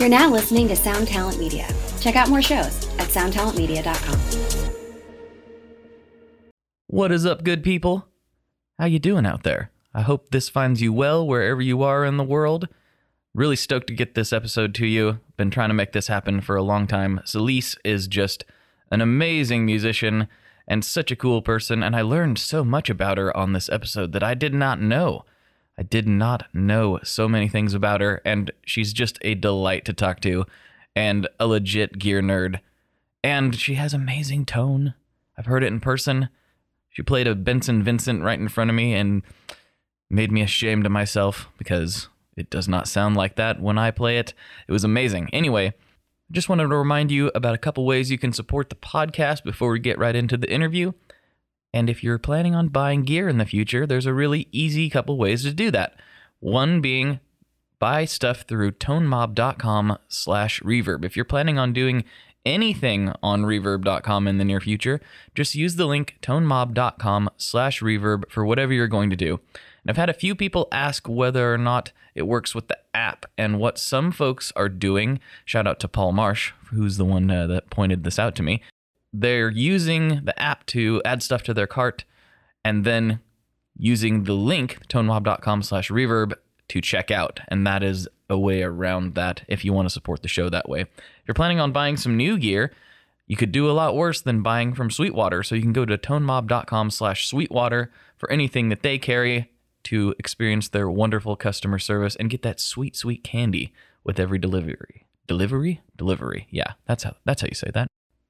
You're now listening to Sound Talent Media. Check out more shows at soundtalentmedia.com. What is up, good people? How you doing out there? I hope this finds you well wherever you are in the world. Really stoked to get this episode to you. Been trying to make this happen for a long time. Celisse is just an amazing musician and such a cool person, and I learned so much about her on this episode that I did not know. I did not know so many things about her, and she's just a delight to talk to and a legit gear nerd. And she has amazing tone. I've heard it in person. She played a Benson Vincent right in front of me and made me ashamed of myself because it does not sound like that when I play it. It was amazing. Anyway, just wanted to remind you about a couple ways you can support the podcast before we get right into the interview. And if you're planning on buying gear in the future, there's a really easy couple ways to do that. One being buy stuff through tonemob.com slash reverb. If you're planning on doing anything on reverb.com in the near future, just use the link tonemob.com slash reverb for whatever you're going to do. And I've had a few people ask whether or not it works with the app and what some folks are doing. Shout out to Paul Marsh, who's the one uh, that pointed this out to me they're using the app to add stuff to their cart and then using the link tonemob.com slash reverb to check out. And that is a way around that if you want to support the show that way. If you're planning on buying some new gear you could do a lot worse than buying from sweetwater. So you can go to tonemob.com slash sweetwater for anything that they carry to experience their wonderful customer service and get that sweet sweet candy with every delivery. Delivery? Delivery. Yeah that's how that's how you say that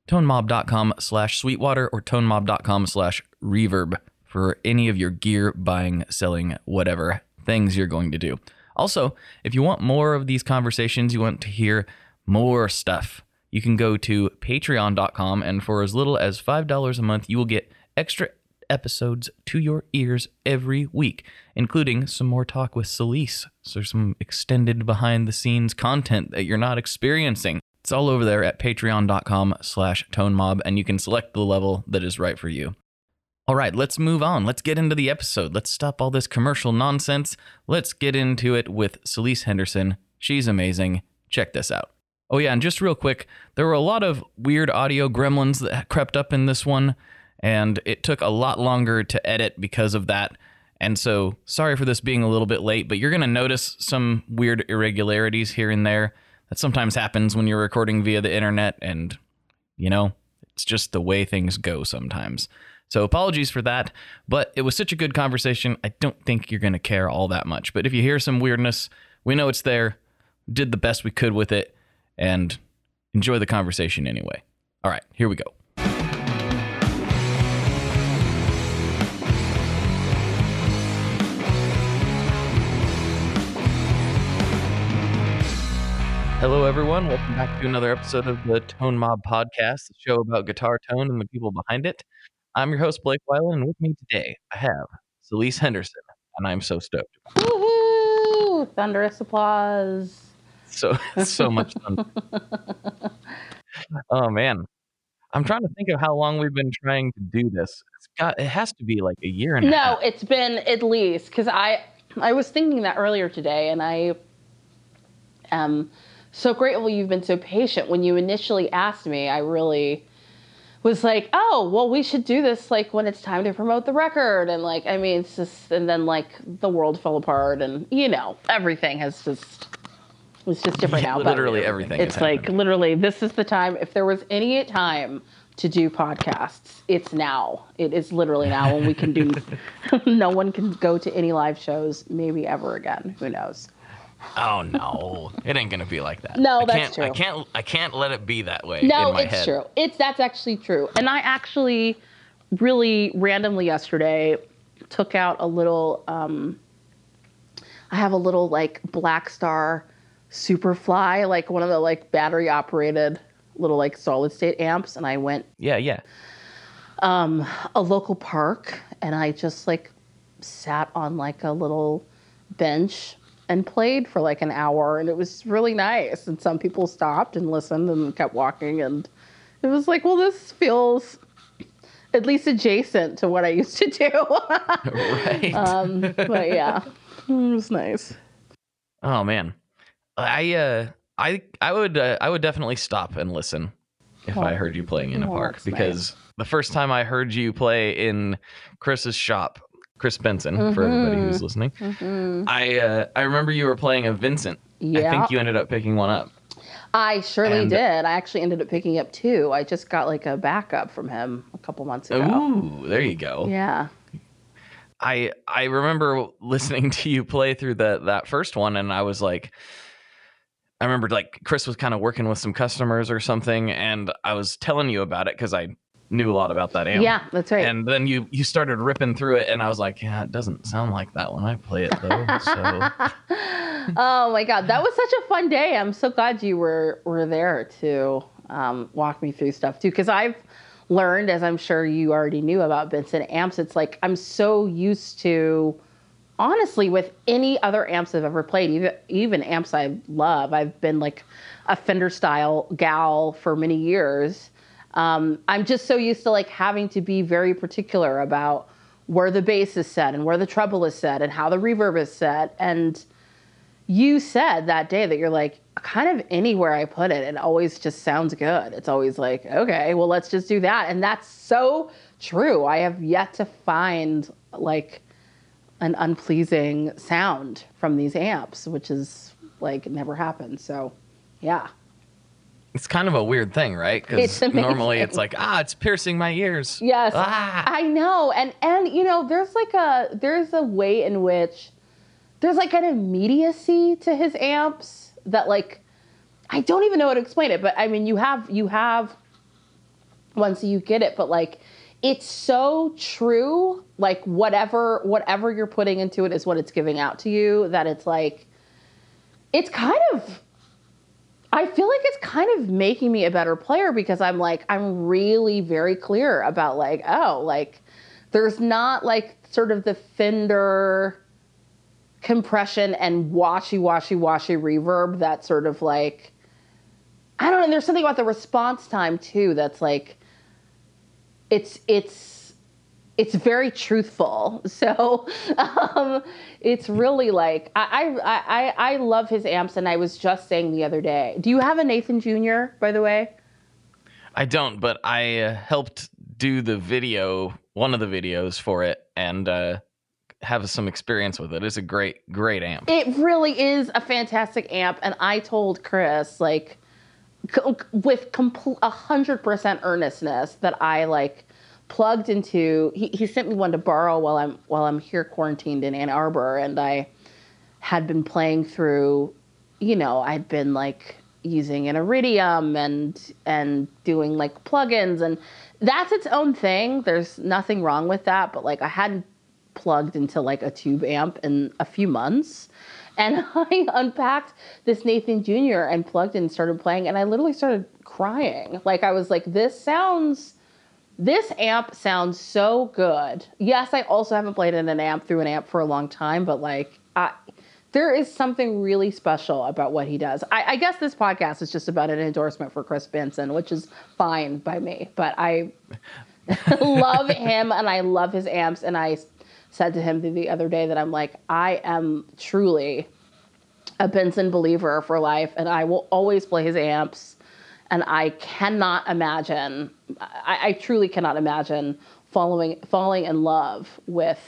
tonemob.com slash sweetwater or tonemob.com slash reverb for any of your gear buying, selling, whatever things you're going to do. Also, if you want more of these conversations, you want to hear more stuff, you can go to patreon.com and for as little as $5 a month, you will get extra episodes to your ears every week, including some more talk with Celisse. So some extended behind the scenes content that you're not experiencing. It's all over there at patreon.com slash tonemob, and you can select the level that is right for you. All right, let's move on. Let's get into the episode. Let's stop all this commercial nonsense. Let's get into it with Celisse Henderson. She's amazing. Check this out. Oh, yeah, and just real quick, there were a lot of weird audio gremlins that crept up in this one, and it took a lot longer to edit because of that. And so, sorry for this being a little bit late, but you're going to notice some weird irregularities here and there. That sometimes happens when you're recording via the internet, and you know, it's just the way things go sometimes. So apologies for that, but it was such a good conversation. I don't think you're going to care all that much. But if you hear some weirdness, we know it's there. Did the best we could with it and enjoy the conversation anyway. All right, here we go. Hello, everyone. Welcome back to another episode of the Tone Mob Podcast, the show about guitar tone and the people behind it. I'm your host, Blake Weiland, and with me today, I have Celisse Henderson, and I'm so stoked. Woohoo! Thunderous applause. So, so much fun. oh, man. I'm trying to think of how long we've been trying to do this. It's got, it has to be like a year and a half. No, it's been at least because I I was thinking that earlier today, and I am so grateful you've been so patient. When you initially asked me, I really was like, oh, well, we should do this like when it's time to promote the record, and like, I mean, it's just, and then like the world fell apart, and you know, everything has just. It's just different Yeah, now. literally everything It's like happened. literally, this is the time. If there was any time to do podcasts, it's now. It is literally now when we can do. no one can go to any live shows, maybe ever again. Who knows? Oh no, it ain't gonna be like that. No, I that's can't, true. I can't. I can't let it be that way. No, in my it's head. true. It's that's actually true. And I actually really randomly yesterday took out a little um I have a little like Blackstar Superfly, like one of the like battery operated little like solid state amps and I went Yeah, yeah. um a local park and I just like sat on like a little bench and played for like an hour and it was really nice and some people stopped and listened and kept walking and it was like well this feels at least adjacent to what I used to do. right. um, but yeah, it was nice. oh man, I uh, I I would uh, I would definitely stop and listen if Oh. I heard you playing in a Oh, park because the first time I heard you play in Chris's shop, Chris Benson for everybody who's listening, Mhm. I uh, I remember you were playing a Vincent. Yeah, I think you ended up picking one up. I surely And- did. I actually ended up picking up two. I just got like a backup from him a couple months ago. Ooh, there you go. Yeah. I I remember listening to you play through the that first one, and I was like, I remember like Chris was kind of working with some customers or something, and I was telling you about it because I knew a lot about that amp. Yeah, that's right. And then you you started ripping through it, and I was like, yeah, it doesn't sound like that when I play it though. So oh my god, that was such a fun day. I'm so glad you were were there to um, walk me through stuff too, because I've learned, as I'm sure you already knew about Benson amps. It's like I'm so used to, honestly, with any other amps I've ever played, even even amps I love. I've been like a Fender style gal for many years. Um, I'm just so used to like having to be very particular about where the bass is set and where the treble is set and how the reverb is set and you said that day that you're like kind of anywhere I put it, it always just sounds good. It's always like, okay, well, let's just do that. And that's so true. I have yet to find like an unpleasing sound from these amps, which is like never happened. So, yeah. It's kind of a weird thing, right? Because normally it's like, ah, it's piercing my ears. Yes. Ah. I know. And and you know, there's like a there's a way in which there's like an immediacy to his amps that like I don't even know how to explain it, but I mean you have you have once you get it, but like it's so true, like whatever whatever you're putting into it is what it's giving out to you that it's like it's kind of I feel like it's kind of making me a better player because I'm like, I'm really very clear about like, oh, like there's not like sort of the Fender compression and washy, washy, washy reverb that sort of like, I don't know. There's something about the response time too that's like, it's, it's, it's very truthful. So um, it's really like I, I I I love his amps, and I was just saying the other day. Do you have a Nathan Jr. by the way? I don't, but I uh, helped do the video, one of the videos for it, and uh, have some experience with it. It's a great, great amp. It really is a fantastic amp, and I told Chris like c- with complete a hundred percent earnestness that I like plugged into. He, he sent me one to borrow while I'm while I'm here quarantined in Ann Arbor, and I had been playing through. You know, I'd been like using an Iridium and and doing like plugins, and that's its own thing. There's nothing wrong with that, but like I hadn't plugged into like a tube amp in a few months. And I unpacked this Nathan Jr. and plugged in and started playing, and I literally started crying. Like I was like, this sounds this amp sounds so good. Yes, I also haven't played in an amp through an amp for a long time, but like I there is something really special about what he does. I, I guess this podcast is just about an endorsement for Chris Benson, which is fine by me. But I love him and I love his amps. And I said to him the, the other day that I'm like, I am truly a Benson believer for life, and I will always play his amps. And I cannot imagine, I, I truly cannot imagine following falling in love with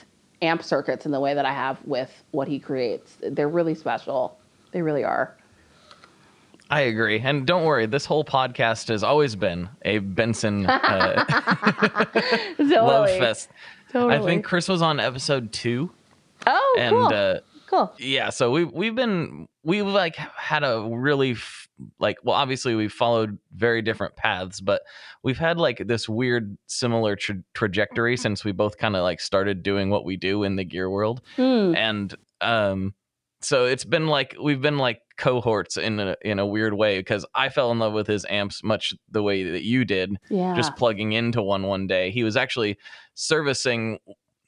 amp circuits in the way that I have with what he creates. They're really special. They really are. I agree, and don't worry. This whole podcast has always been a Benson uh, love fest. Totally. I think Chris was on episode two, Oh, and cool. uh, cool. yeah so we we've been we've like had a really f- like well obviously we've followed very different paths but we've had like this weird similar tra- trajectory since we both kind of like started doing what we do in the gear world Hmm. and um so it's been like we've been like cohorts in a in a weird way because I fell in love with his amps much the way that you did Yeah. just plugging into one one day. He was actually servicing.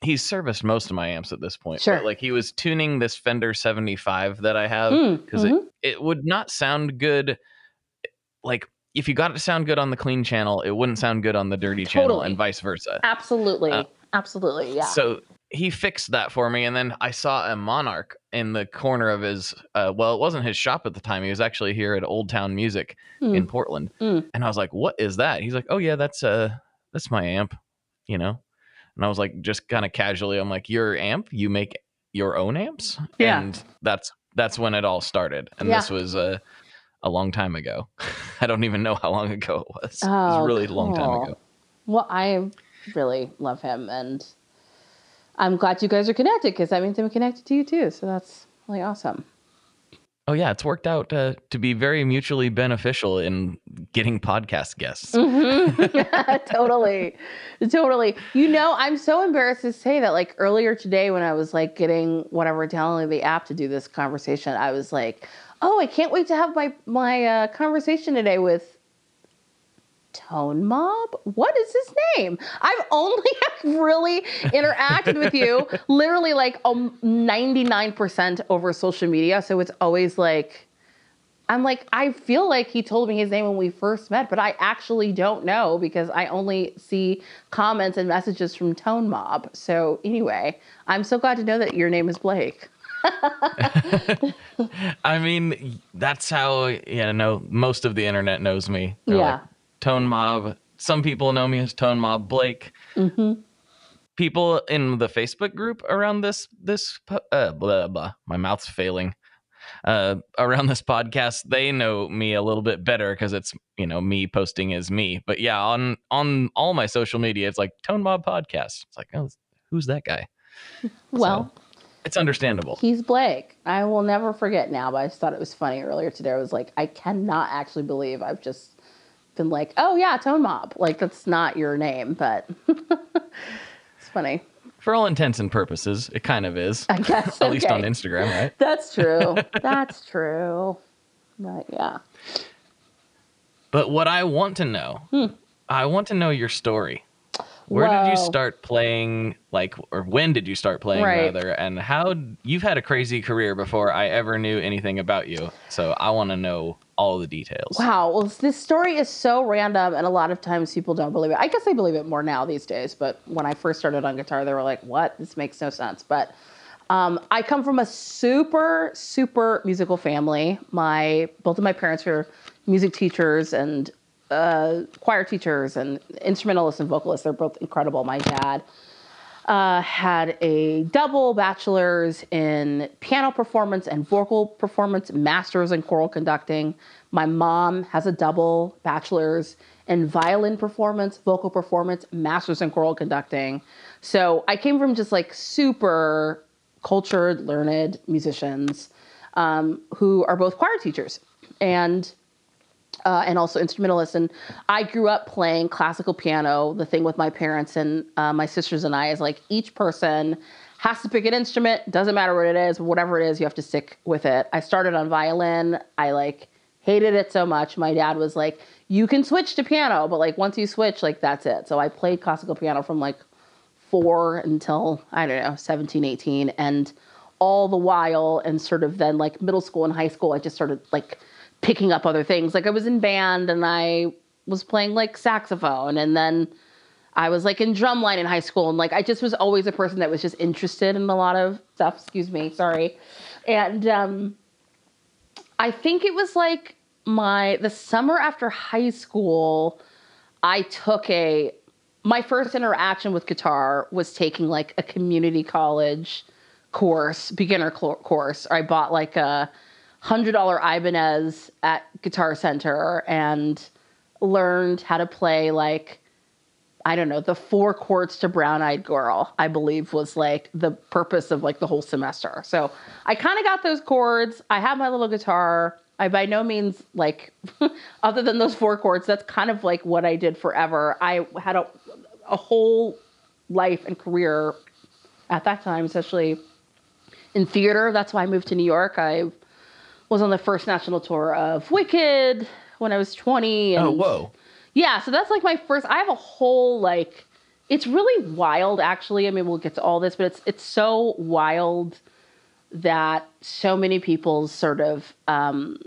He's serviced most of my amps at this point. Sure. Like he was tuning this Fender 75 that I have Mm, because it, it would not sound good. Like if you got it to sound good on the clean channel, it wouldn't sound good on the dirty channel and vice versa. Absolutely. Uh, Absolutely. Yeah. So he fixed that for me, and then I saw a monarch in the corner of his. Uh, well, it wasn't his shop at the time. He was actually here at Old Town Music Hmm. in Portland, Mm. and I was like, "What is that?" He's like, "Oh yeah, that's uh, that's my amp," you know. And I was like, just kind of casually, I'm like, "Your amp? You make your own amps?" Yeah. And that's that's when it all started, and Yeah. this was uh, a long time ago. I don't even know how long ago it was. it was Oh, a really long time ago. Well, I really love him, and I'm glad you guys are connected because that means I'm connected to you too. So that's really awesome. Oh yeah, it's worked out uh, to be very mutually beneficial in getting podcast guests. Mhm. totally. Totally. You know, I'm so embarrassed to say that like earlier today when I was like getting whatever downloading the app to do this conversation, I was like, "Oh, I can't wait to have my my uh, conversation today with Tone Mob. What is his name? I've only really interacted with you literally like um, 99% over social media, so it's always like I'm like, I feel like he told me his name when we first met, but I actually don't know because I only see comments and messages from Tone Mob. So anyway, I'm so glad to know that your name is Blake. I mean, that's how you know most of the internet knows me. They're Yeah. like, Tone Mob. Some people know me as Tone Mob Blake. Mm-hmm. People in the Facebook group around this this uh, blah blah. My mouth's failing. Uh, around this podcast, they know me a little bit better because it's you know me posting as me. But yeah, on on all my social media, it's like Tone Mob Podcast. It's like, oh, who's that guy? Well, It's understandable. he's Blake. I will never forget now, but I just thought it was funny earlier today. I was like, I cannot actually believe I've just been like, oh yeah, Tone Mob. Like that's not your name, but it's funny. For all intents and purposes, it kind of is. I guess. At least on. Instagram, right? That's true. That's true. But yeah. But what I want to know, Hmm. I want to know your story. Where did you start playing? Like, or when did you start playing, Right. rather? And how you've had a crazy career before I ever knew anything about you. So I want to know all the details. Wow. Well, this story is so random, and a lot of times people don't believe it. I guess they believe it more now these days, but when I first started on guitar, they were like, what? This makes no sense. But um, I come from a super, super musical family. My Both of my parents were music teachers and uh, choir teachers and instrumentalists and vocalists. They're both incredible. My dad uh, had a double bachelor's in piano performance and vocal performance, master's in choral conducting. My mom has a double bachelor's in violin performance, vocal performance, master's in choral conducting. So I came from just like super cultured, learned musicians um, who are both choir teachers. And uh, and also instrumentalist. And I grew up playing classical piano. The thing with my parents and uh, my sisters and I is like each person has to pick an instrument. Doesn't matter what it is, whatever it is, you have to stick with it. I started on violin. I like hated it so much. My dad was like, "You can switch to piano, but like once you switch, like that's it." So I played classical piano from like four until I don't know 17, 18, and all the while, and sort of then like middle school and high school, I just started like picking up other things. Like I was in band and I was playing like saxophone and then I was like in drumline in high school and like I just was always a person that was just interested in a lot of stuff, excuse me, sorry. And um I think it was like my the summer after high school I took a my first interaction with guitar was taking like a community college course, beginner cl- course. I bought like a hundred dollar Ibanez at Guitar Center and learned how to play like I don't know the four chords to Brown Eyed Girl. I believe was like the purpose of like the whole semester. So I kind of got those chords. I have my little guitar. I by no means like other than those four chords. That's kind of like what I did forever. I had a a whole life and career at that time, especially in theater. That's why I moved to New York. I was on the first national tour of Wicked when I was 20. And Oh, whoa. Yeah, so that's like my first. I have a whole like. It's really wild, actually. I mean, we'll get to all this, but it's it's so wild that so many people's sort of um,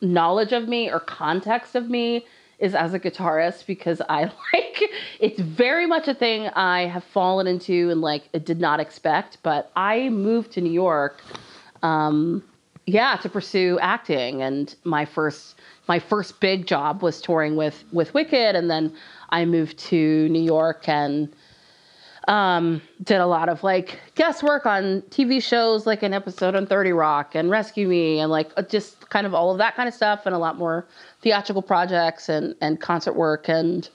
knowledge of me or context of me is as a guitarist because I like it's very much a thing I have fallen into and like did not expect. But I moved to New York, um, yeah, to pursue acting, and my first my first big job was touring with with Wicked, and then I moved to New York and um, did a lot of like guest work on TV shows, like an episode on 30 Rock and Rescue Me, and like uh, just kind of all of that kind of stuff, and a lot more theatrical projects and, and concert work, and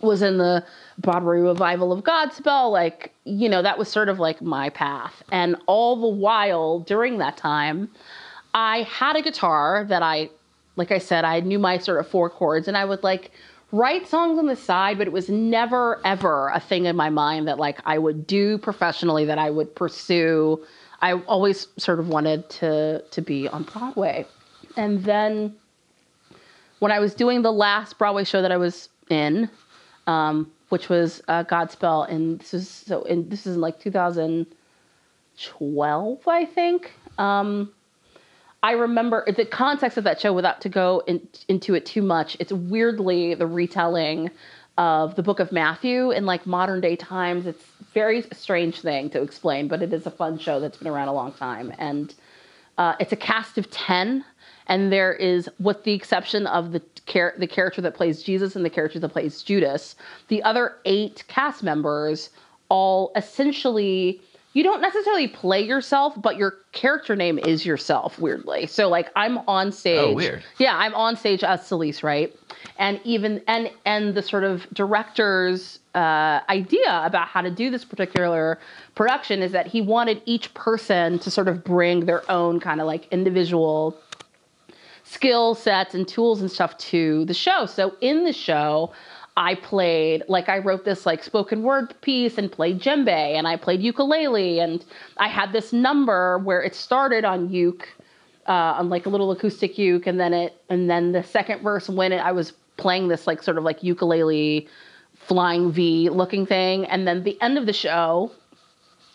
was in the Broadway revival of Godspell. Like, you know, that was sort of like my path. And all the while during that time, I had a guitar that I, like I said, I knew my sort of four chords, and I would like write songs on the side, but it was never ever a thing in my mind that like I would do professionally that I would pursue. I always sort of wanted to to be on Broadway. And then when I was doing the last Broadway show that I was in, um, which was uh, Godspell, and this is so in this is in like 2012, I think. Um, I remember the context of that show, without to go in, into it too much. It's weirdly the retelling of the book of Matthew in like modern day times. It's very strange thing to explain, but it is a fun show that's been around a long time, and uh, it's a cast of ten. And there is, with the exception of the char- the character that plays Jesus and the character that plays Judas, the other eight cast members all essentially you don't necessarily play yourself, but your character name is yourself, weirdly. So like I'm on stage. Oh, weird. Yeah, I'm on stage as Celisse, right? And even and and the sort of director's uh, idea about how to do this particular production is that he wanted each person to sort of bring their own kind of like individual skill sets and tools and stuff to the show. So in the show, I played like I wrote this like spoken word piece and played djembe and I played ukulele and I had this number where it started on uke uh, on like a little acoustic uke and then it and then the second verse when it I was playing this like sort of like ukulele flying V looking thing and then the end of the show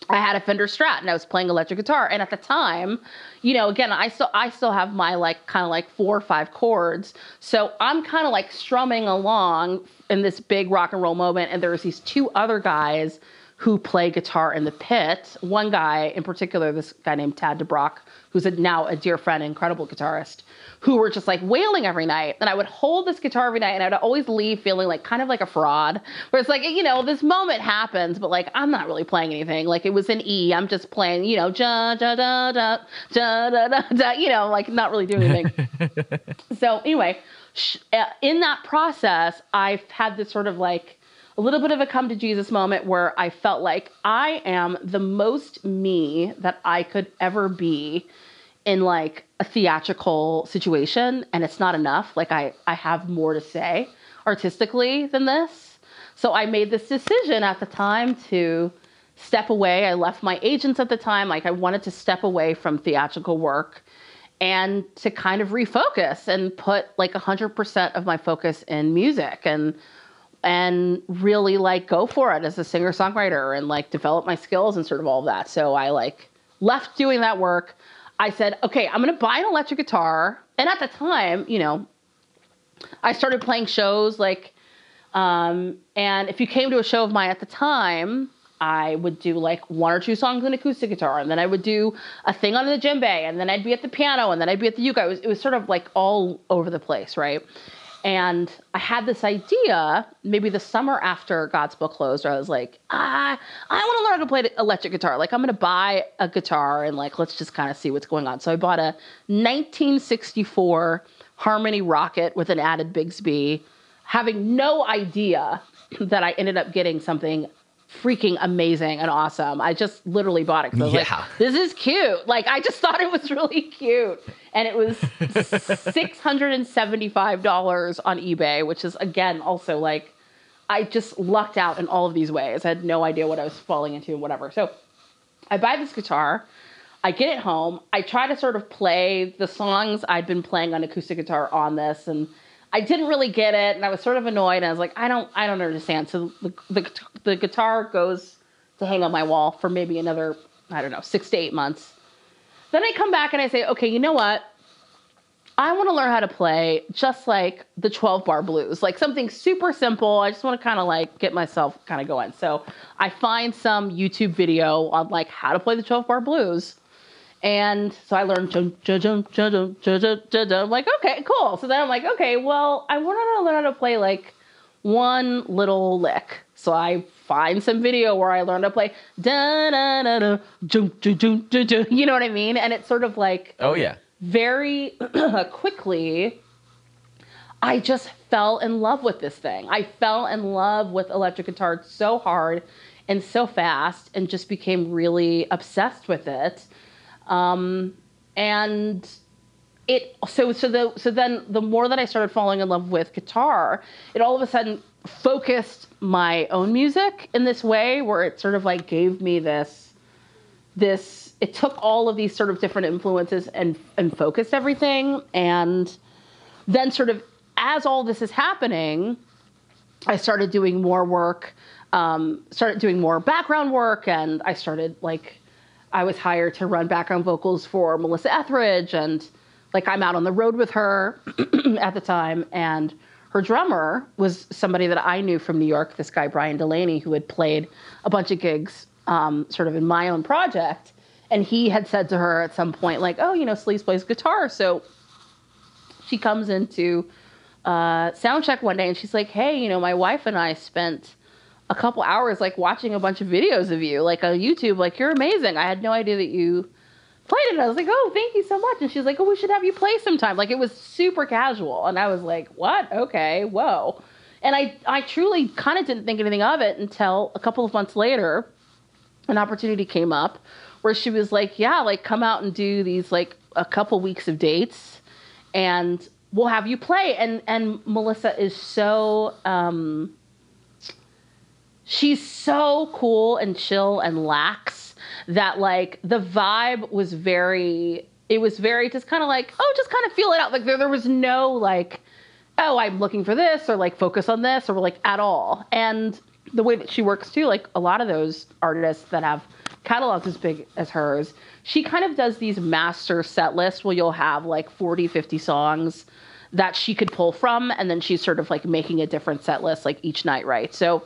I had a Fender Strat and I was playing electric guitar. And at the time, you know, again, I still I still have my like kind of like four or five chords. So I'm kind of like strumming along in this big rock and roll moment. And there's these two other guys who play guitar in the pit. One guy in particular, this guy named Tad DeBrock, who's a, now a dear friend, incredible guitarist, who were just like wailing every night. And I would hold this guitar every night and I would always leave feeling like kind of like a fraud, where it's like, you know, this moment happens, but like I'm not really playing anything. Like it was an E, I'm just playing, you know, da da, da, da, ja, da, da, da, you know, like not really doing anything. so anyway, uh, in that process, I've had this sort of like, a little bit of a come to Jesus moment where I felt like I am the most me that I could ever be in like a theatrical situation and it's not enough. Like i i have more to say artistically than this. So i made this decision at the time to step away. I left my agents at the time. Like i wanted to step away from theatrical work and to kind of refocus and put like 100% of my focus in music and and really like go for it as a singer songwriter and like develop my skills and sort of all of that. So i like left doing that work I said, okay, I'm going to buy an electric guitar. And at the time, you know, I started playing shows like, um, and if you came to a show of mine at the time, I would do like one or two songs on acoustic guitar, and then I would do a thing on the djembe, and then I'd be at the piano, and then I'd be at the uke. It was, it was sort of like all over the place, right? And I had this idea, maybe the summer after Godspell closed, where I was like, ah, I want to learn how to play electric guitar. Like, I'm going to buy a guitar and, like, let's just kind of see what's going on. So I bought a 1964 Harmony Rocket with an added Bigsby, having no idea that I ended up getting something freaking amazing and awesome. I just literally bought it because Yeah. like, this is cute. Like, I just thought it was really cute. And it was $675 on eBay, which is, again, also like, I just lucked out in all of these ways. I had no idea what I was falling into and whatever. So I buy this guitar. I get it home. I try to sort of play the songs I'd been playing on acoustic guitar on this, and I didn't really get it, and I was sort of annoyed. I was like, I don't, I don't understand. So the the, the guitar goes to hang on my wall for maybe another, I don't know, six to eight months. Then I come back and I say, okay, you know what? I want to learn how to play just like the 12 bar blues, like something super simple. I just want to kind of like get myself kind of going. So I find some YouTube video on like how to play the 12 bar blues. And so I learned, I'm like, okay, cool. So then I'm like, okay, well, I want to learn how to play like one little lick. So I find some video where I learn to play da da da da, you know what I mean? And it's sort of like, oh yeah very quickly, I just fell in love with this thing. I fell in love with electric guitar so hard and so fast and just became really obsessed with it. Um, and it so so the so then the more that I started falling in love with guitar, it all of a sudden focused my own music in this way where it sort of like gave me this this it took all of these sort of different influences and and focused everything. And then sort of as all this is happening i started doing more work um, started doing more background work and i started like i was hired to run background vocals for melissa etheridge and like i'm out on the road with her at the time and her drummer was somebody that i knew from new york this guy brian delaney who had played a bunch of gigs um, sort of in my own project and he had said to her at some point, like, oh, you know, Celisse plays guitar. So she comes into uh, sound check one day and she's like, hey, you know, my wife and I spent a couple hours like watching a bunch of videos of you, like on YouTube. Like, you're amazing. I had no idea that you played it. I was like, oh, thank you so much. And she's like, oh, we should have you play sometime. Like, it was super casual. And I was like, what? Okay, whoa. And I, I truly kind of didn't think anything of it until a couple of months later, an opportunity came up where she was like, yeah, like come out and do these like a couple weeks of dates and we'll have you play. And and Melissa is so um she's so cool and chill and lax that like the vibe was very it was very just kind of like, oh, just kind of feel it out. Like there there was no like, oh, I'm looking for this or like focus on this or like at all. And the way that she works too, like a lot of those artists that have catalogs as big as hers, she kind of does these master set lists where you'll have like 40, 50 songs that she could pull from, and then she's sort of like making a different set list like each night, right? So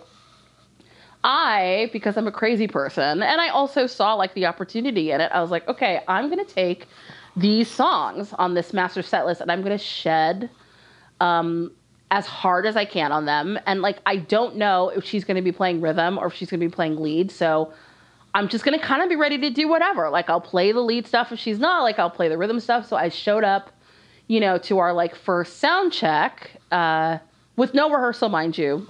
I, because I'm a crazy person, and I also saw like the opportunity in it, I was like, okay, I'm gonna take these songs on this master set list and I'm gonna shed um, as hard as I can on them. And like, I don't know if she's gonna be playing rhythm or if she's gonna be playing lead. So I'm just gonna kind of be ready to do whatever. Like I'll play the lead stuff if she's not. Like I'll play the rhythm stuff. So I showed up, you know, to our like first sound check uh, with no rehearsal, mind you,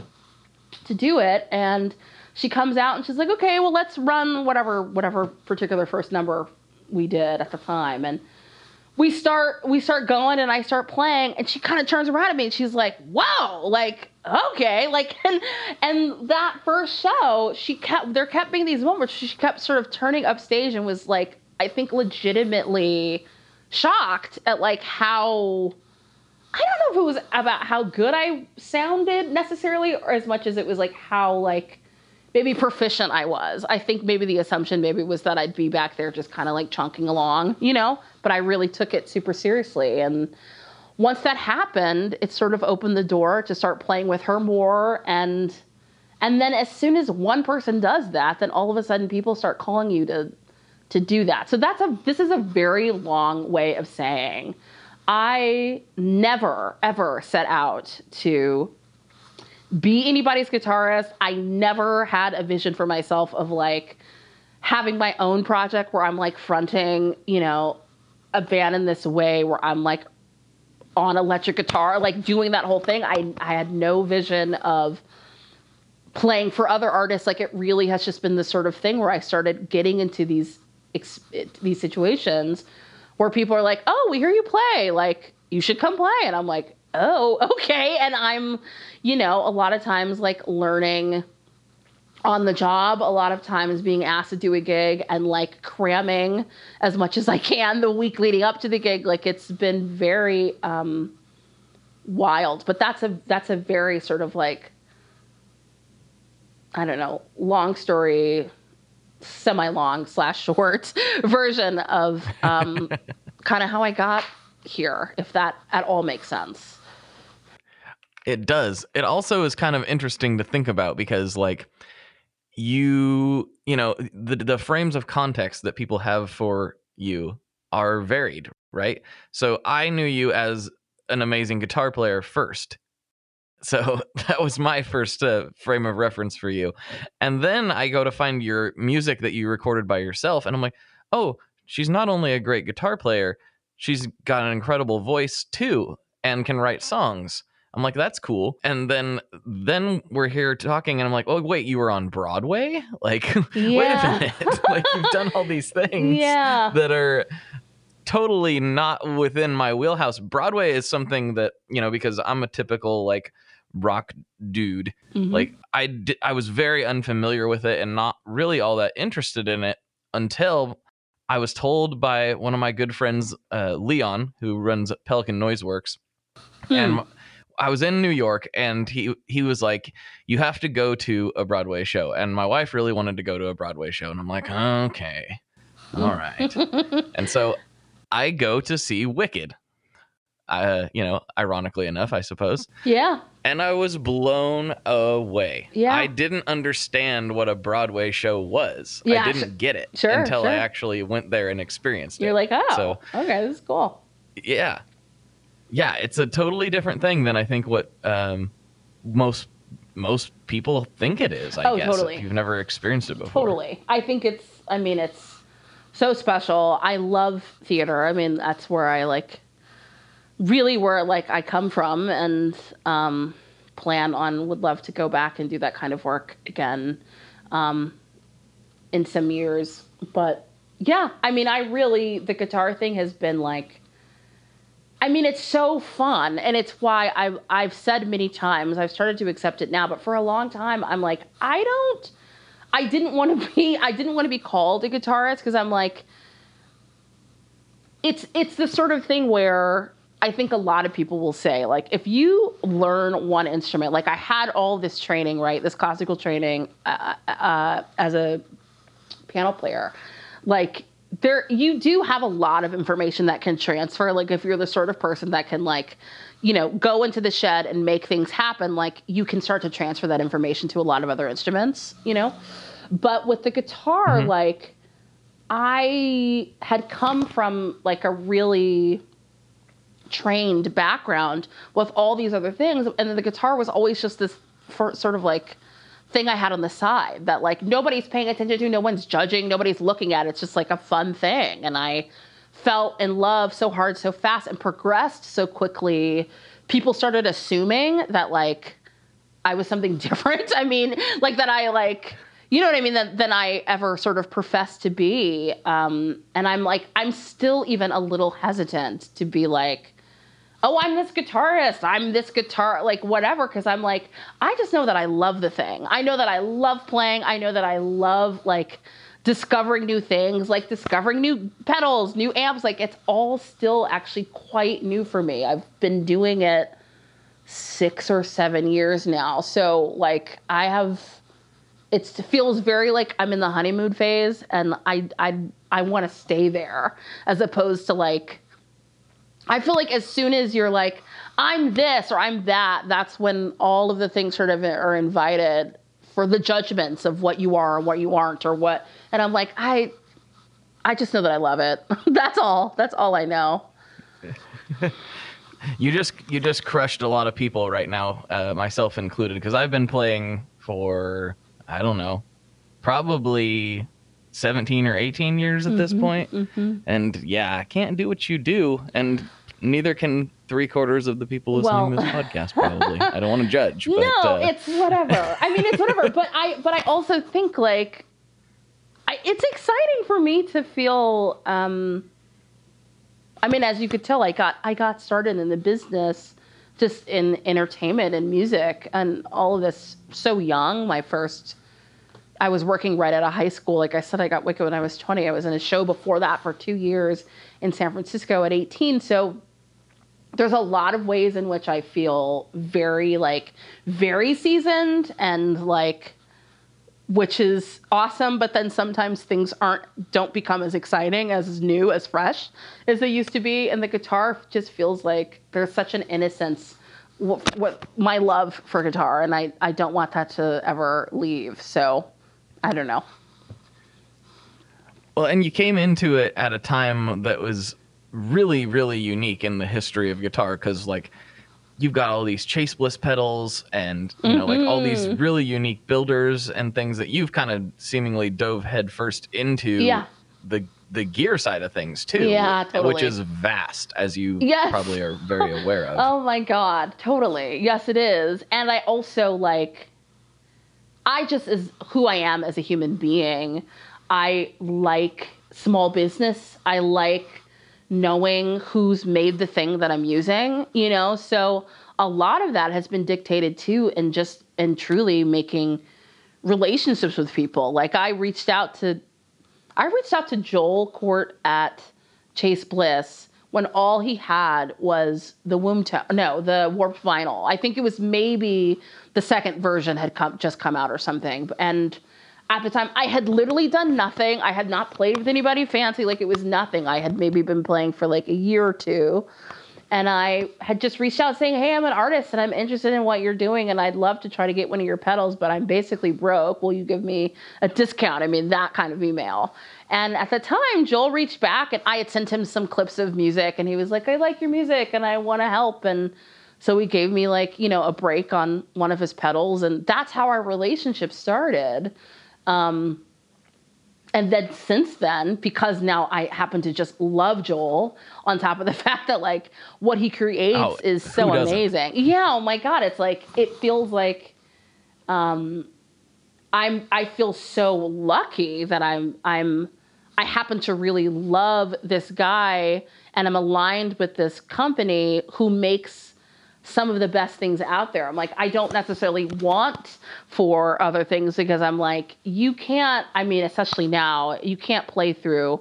to do it. And she comes out and she's like, "Okay, well let's run whatever whatever particular first number we did at the time." And we start we start going and I start playing and she kind of turns around at me and she's like, "Whoa!" Like, "Okay." Like and and that first show, she kept there kept being these moments she kept sort of turning upstage and was like, I think legitimately shocked at like how I don't know if it was about how good I sounded necessarily or as much as it was like how like maybe proficient I was. I think maybe the assumption maybe was that I'd be back there just kind of like chunking along, you know, but I really took it super seriously. And once that happened, it sort of opened the door to start playing with her more and and then as soon as one person does that, then all of a sudden people start calling you to to do that. So that's a this is a very long way of saying I never ever set out to be anybody's guitarist. I never had a vision for myself of like having my own project where I'm like fronting, you know, a band in this way where I'm like on electric guitar, like doing that whole thing. I I had no vision of playing for other artists. Like it really has just been the sort of thing where I started getting into these these situations where people are like, "Oh, we hear you play. Like you should come play." And I'm like, oh, okay. And I'm, you know, a lot of times like learning on the job, a lot of times being asked to do a gig and like cramming as much as I can the week leading up to the gig. Like it's been very um, wild, but that's a that's a very sort of like I don't know, long story, semi long slash short version of um, kind of how I got here, if that at all makes sense. It does. It also is kind of interesting to think about because like you, you know, the the frames of context that people have for you are varied, right? So I knew you as an amazing guitar player first. So that was my first uh, frame of reference for you. And then I go to find your music that you recorded by yourself and I'm like, "Oh, she's not only a great guitar player, she's got an incredible voice too and can write songs." I'm like, that's cool. And then then we're here talking, and I'm like, oh wait, you were on Broadway? Like, wait a minute. like you've done all these things Yeah. that are totally not within my wheelhouse. Broadway is something that, you know, because I'm a typical like rock dude. Mhm. Like I di- I was very unfamiliar with it and not really all that interested in it until I was told by one of my good friends, uh, Leon, who runs Pelican Noise Works, Hmm. and I was in New York, and he he was like, "You have to go to a Broadway show," and my wife really wanted to go to a Broadway show, and I'm like, "Okay, all right," and so I go to see Wicked. Uh, you know, ironically enough, I suppose, yeah. and I was blown away. Yeah. I didn't understand what a Broadway show was. Yeah, I didn't get it sure, until I actually went there and experienced it. You're like, oh, So- okay, this is cool. yeah yeah it's a totally different thing than i think what um most most people think it is i Oh, guess totally. if you've never experienced it before Totally. I think it's, I mean, it's so special. I love theater. I mean, that's where I like, really where like I come from and um, plan on, would love to go back and do that kind of work again um, in some years. But yeah, I mean, I really, the guitar thing has been like, I mean, it's so fun, and it's why I've I've said many times I've started to accept it now. But for a long time, I'm like, I don't, I didn't want to be, I didn't want to be called a guitarist because I'm like, it's it's the sort of thing where I think a lot of people will say like, if you learn one instrument, like I had all this training, right, this classical training uh, uh, as a piano player, like there you do have a lot of information that can transfer. Like if you're the sort of person that can like you know go into the shed and make things happen like you can start to transfer that information to a lot of other instruments you know? But with the guitar mm-hmm. like i had come from like a really trained background with all these other things and then the guitar was always just this for, sort of like thing I had on the side that like nobody's paying attention to, no one's judging, nobody's looking at. It's just like a fun thing. And I felt in love so hard, so fast, and progressed so quickly. People started assuming that like I was something different. I mean, like that I like you know what I mean than, than I ever sort of professed to be. Um, and I'm like I'm still even a little hesitant to be like oh, I'm this guitarist, I'm this guitar, like whatever, because I'm like, I just know that I love the thing. I know that I love playing. I know that I love like discovering new things, like discovering new pedals, new amps. Like it's all still actually quite new for me. I've been doing it six or seven years now. So like I have it feels very like I'm in the honeymoon phase and I I I want to stay there as opposed to like I feel like as soon as you're like, I'm this or I'm that, that's when all of the things sort of are invited for the judgments of what you are or what you aren't or what. And I'm like, I, I just know that I love it. that's all. That's all I know. you just you just crushed a lot of people right now uh, myself included because i've been playing for i don't know probably 17 or 18 years at this point. and yeah i can't do what you do and neither can three quarters of the people listening to this podcast probably i don't want to judge but no, uh, it's whatever. I mean, it's whatever. but I, but I also think like, I, it's exciting for me to feel. Um, I mean, as you could tell, I got I got started in the business, just in entertainment and music and all of this so young. My first, I was working right out of high school. Like I said, I got Wicked when I was 20. I was in a show before that for two years in San Francisco at 18. So there's a lot of ways in which I feel very like very seasoned and like which is awesome. But then sometimes things aren't don't become as exciting, as new, as fresh as they used to be. And the guitar just feels like there's such an innocence. What, what my love for guitar, and I, I don't want that to ever leave. So, I don't know. Well, and you came into it at a time that was really, really unique in the history of guitar because, like, you've got all these Chase Bliss pedals and, you know, like all these Mm-hmm. really unique builders and things that you've kind of seemingly dove headfirst into Yeah. the the gear side of things too. Yeah, totally. Which is vast, as you Yes. probably are very aware of. Oh my god, totally. Yes, it is. And I also like I just is who I am as a human being. I like small business. I like knowing who's made the thing that I'm using, you know? So a lot of that has been dictated too and just and truly making relationships with people. Like I reached out to I reached out to Joel Korte at Chase Bliss when all he had was the womb. No, the warped vinyl. I think it was maybe the second version had come just come out or something. And at the time, I had literally done nothing. I had not played with anybody fancy. Like it was nothing. I had maybe been playing for like a year or two. And I had just reached out saying, Hey, I'm an artist and I'm interested in what you're doing. And I'd love to try to get one of your pedals, but I'm basically broke. Will you give me a discount? I mean, that kind of email. And at the time, Joel reached back and I had sent him some clips of music and he was like, I like your music and I want to help. And so he gave me like, you know, a break on one of his pedals. And that's how our relationship started. Um, and then since then, because now I happen to just love Joel, on top of the fact that like what he creates Oh, is so amazing. Yeah, oh my god, it's like it feels like um I'm I feel so lucky that I'm I'm I happen to really love this guy and I'm aligned with this company who makes some of the best things out there. I'm like, I don't necessarily want for other things because I'm like, you can't, I mean, especially now, you can't play through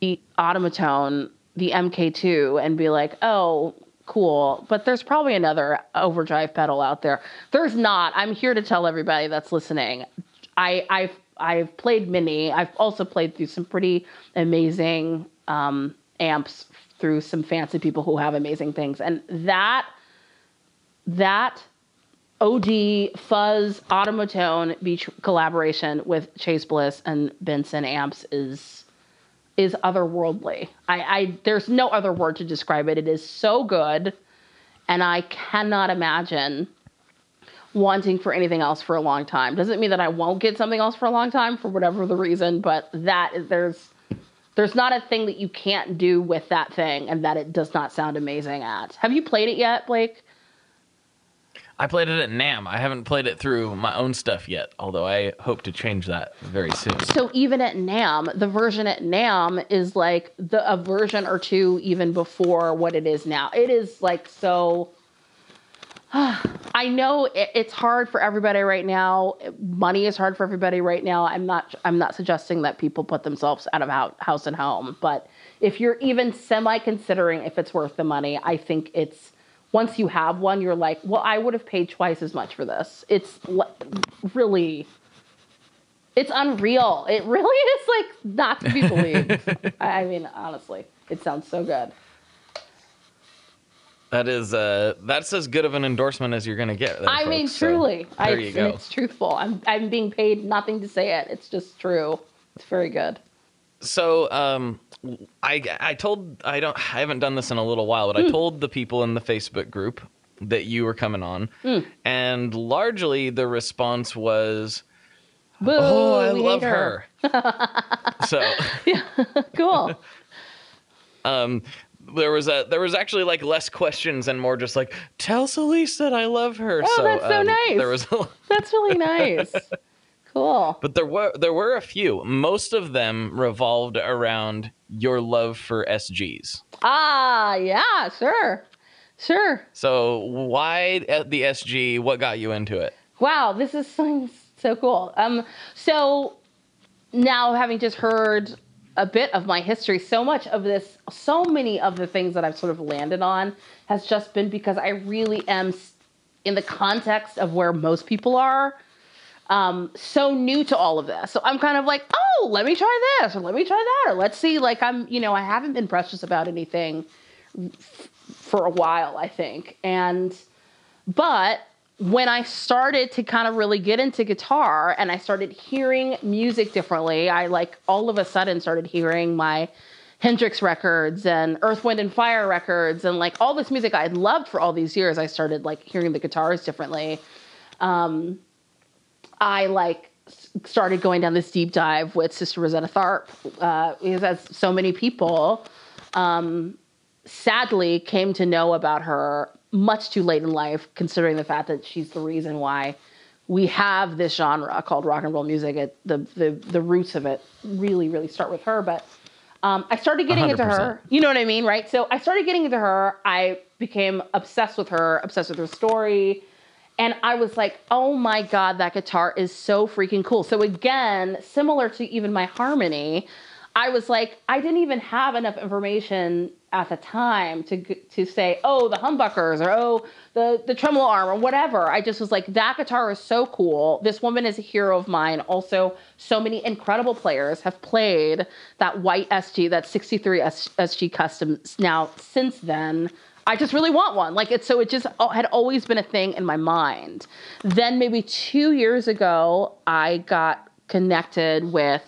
the automatone, the MK2, and be like, oh, cool. But there's probably another overdrive pedal out there. There's not. I'm here to tell everybody that's listening. I, I've I've played mini. I've also played through some pretty amazing um, amps through some fancy people who have amazing things, and that that OD Fuzz Automatone Beach collaboration with Chase Bliss and Benson amps is is otherworldly. I, I there's no other word to describe it. It is so good, and I cannot imagine wanting for anything else for a long time. Doesn't mean that I won't get something else for a long time for whatever the reason, but that is there's there's not a thing that you can't do with that thing and that it does not sound amazing at. Have you played it yet, Blake? I played it at NAMM. I haven't played it through my own stuff yet, although I hope to change that very soon. So even at NAMM, the version at NAMM is like the a version or two even before what it is now. It is like so. I know it, it's hard for everybody right now. Money is hard for everybody right now. I'm not. I'm not suggesting that people put themselves out of house and home, but if you're even semi considering if it's worth the money, I think it's. Once you have one, you're like, well, I would have paid twice as much for this. It's really it's unreal. It really is like not to be believed. I mean, honestly, it sounds so good. That is uh that's as good of an endorsement as you're gonna get. there, I mean, folks. So, truly, I, you go. it's truthful. I'm I'm being paid nothing to say it. It's just true. It's very good. So um I I told I don't I haven't done this in a little while, Hmm. but I told the people in the Facebook group that you were coming on, Hmm. and largely the response was, Boo, "Oh, I love hate her." so yeah, Cool. um there was a there was actually like less questions and more just like tell Celisse that I love her. Oh, so that's so um, nice. There was a, That's really nice. Cool. but there were there were a few. Most of them revolved around your love for SGs. Ah, yeah, sure, sure. So why the SG? What got you into it? Wow, this is so, so cool. Um, so now having just heard a bit of my history, so much of this, so many of the things that I've sort of landed on has just been because I really am in the context of where most people are. Um, so new to all of this. So I'm kind of like, oh, let me try this or let me try that or let's see. Like I'm, you know, I haven't been precious about anything f- for a while, I think. And, but when I started to kind of really get into guitar and I started hearing music differently, I like all of a sudden started hearing my Hendrix records and Earth, Wind, and Fire records and like all this music I had loved for all these years. I started like hearing the guitars differently. Um, I like started going down this deep dive with Sister Rosetta Tharpe uh, because as so many people um, sadly came to know about her much too late in life, considering the fact that she's the reason why we have this genre called rock and roll music. It, the, the the roots of it really really start with her, but. Um, I started getting 100%. into her. You know what I mean, right? So I started getting into her. I became obsessed with her, obsessed with her story, and I was like, oh my God, that guitar is so freaking cool. So, again, similar to even my harmony, I was like, I didn't even have enough information at the time to to say, oh, the humbuckers or oh, the the tremolo arm or whatever. I just was like, that guitar is so cool. This woman is a hero of mine. Also, so many incredible players have played that white SG, that 63 SG custom. Now, since then, I just really want one. Like it's so it just had always been a thing in my mind. Then maybe 2 years ago, I got connected with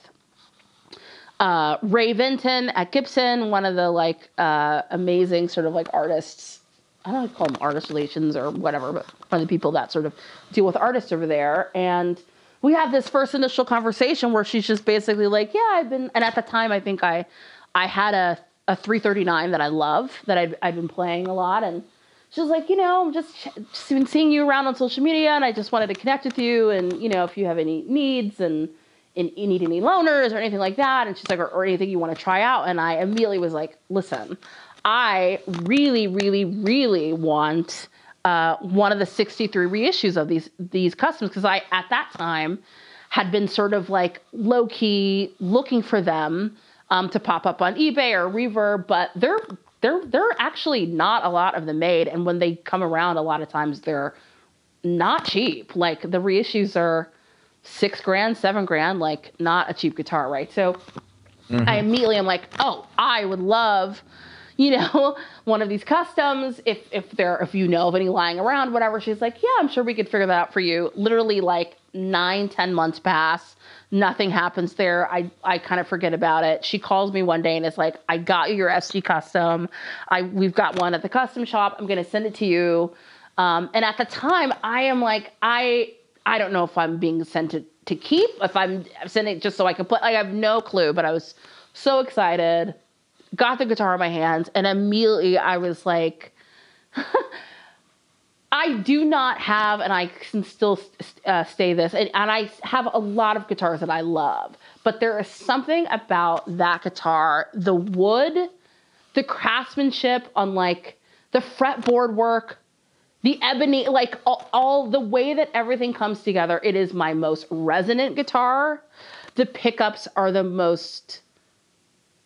uh, Ray Vinton at Gibson, one of the like uh, amazing sort of like artists. I don't know call them artist relations or whatever, but one of the people that sort of deal with artists over there. And we had this first initial conversation where she's just basically like, "Yeah, I've been." And at the time, I think I, I had a a 339 that I love that I've, I've been playing a lot. And she was like, you know, I'm just, just been seeing you around on social media and I just wanted to connect with you. And, you know, if you have any needs and, and you need any loaners or anything like that. And she's like, or, or anything you want to try out. And I immediately was like, listen, I really, really, really want uh, one of the 63 reissues of these these customs because I at that time had been sort of like low key looking for them um, to pop up on eBay or Reverb, but they're they're they're actually not a lot of them made, and when they come around, a lot of times they're not cheap. Like the reissues are six grand, seven grand, like not a cheap guitar, right? So mm-hmm. I immediately am like, oh, I would love, you know, one of these customs. If if there if you know of any lying around, whatever. She's like, yeah, I'm sure we could figure that out for you. Literally like nine, ten months pass nothing happens there. I, I kind of forget about it. She calls me one day and is like, I got you your SG custom. I we've got one at the custom shop. I'm gonna send it to you. Um, and at the time, I am like, I I don't know if I'm being sent to, to keep, if I'm sending it just so I can play. Like I have no clue, but I was so excited. Got the guitar in my hands, and immediately I was like, I do not have, and I can still uh, stay this, and, and, I have a lot of guitars that I love, but there is something about that guitar, the wood, the craftsmanship on like the fretboard work, the ebony, like all, all the way that everything comes together. It is my most resonant guitar. The pickups are the most,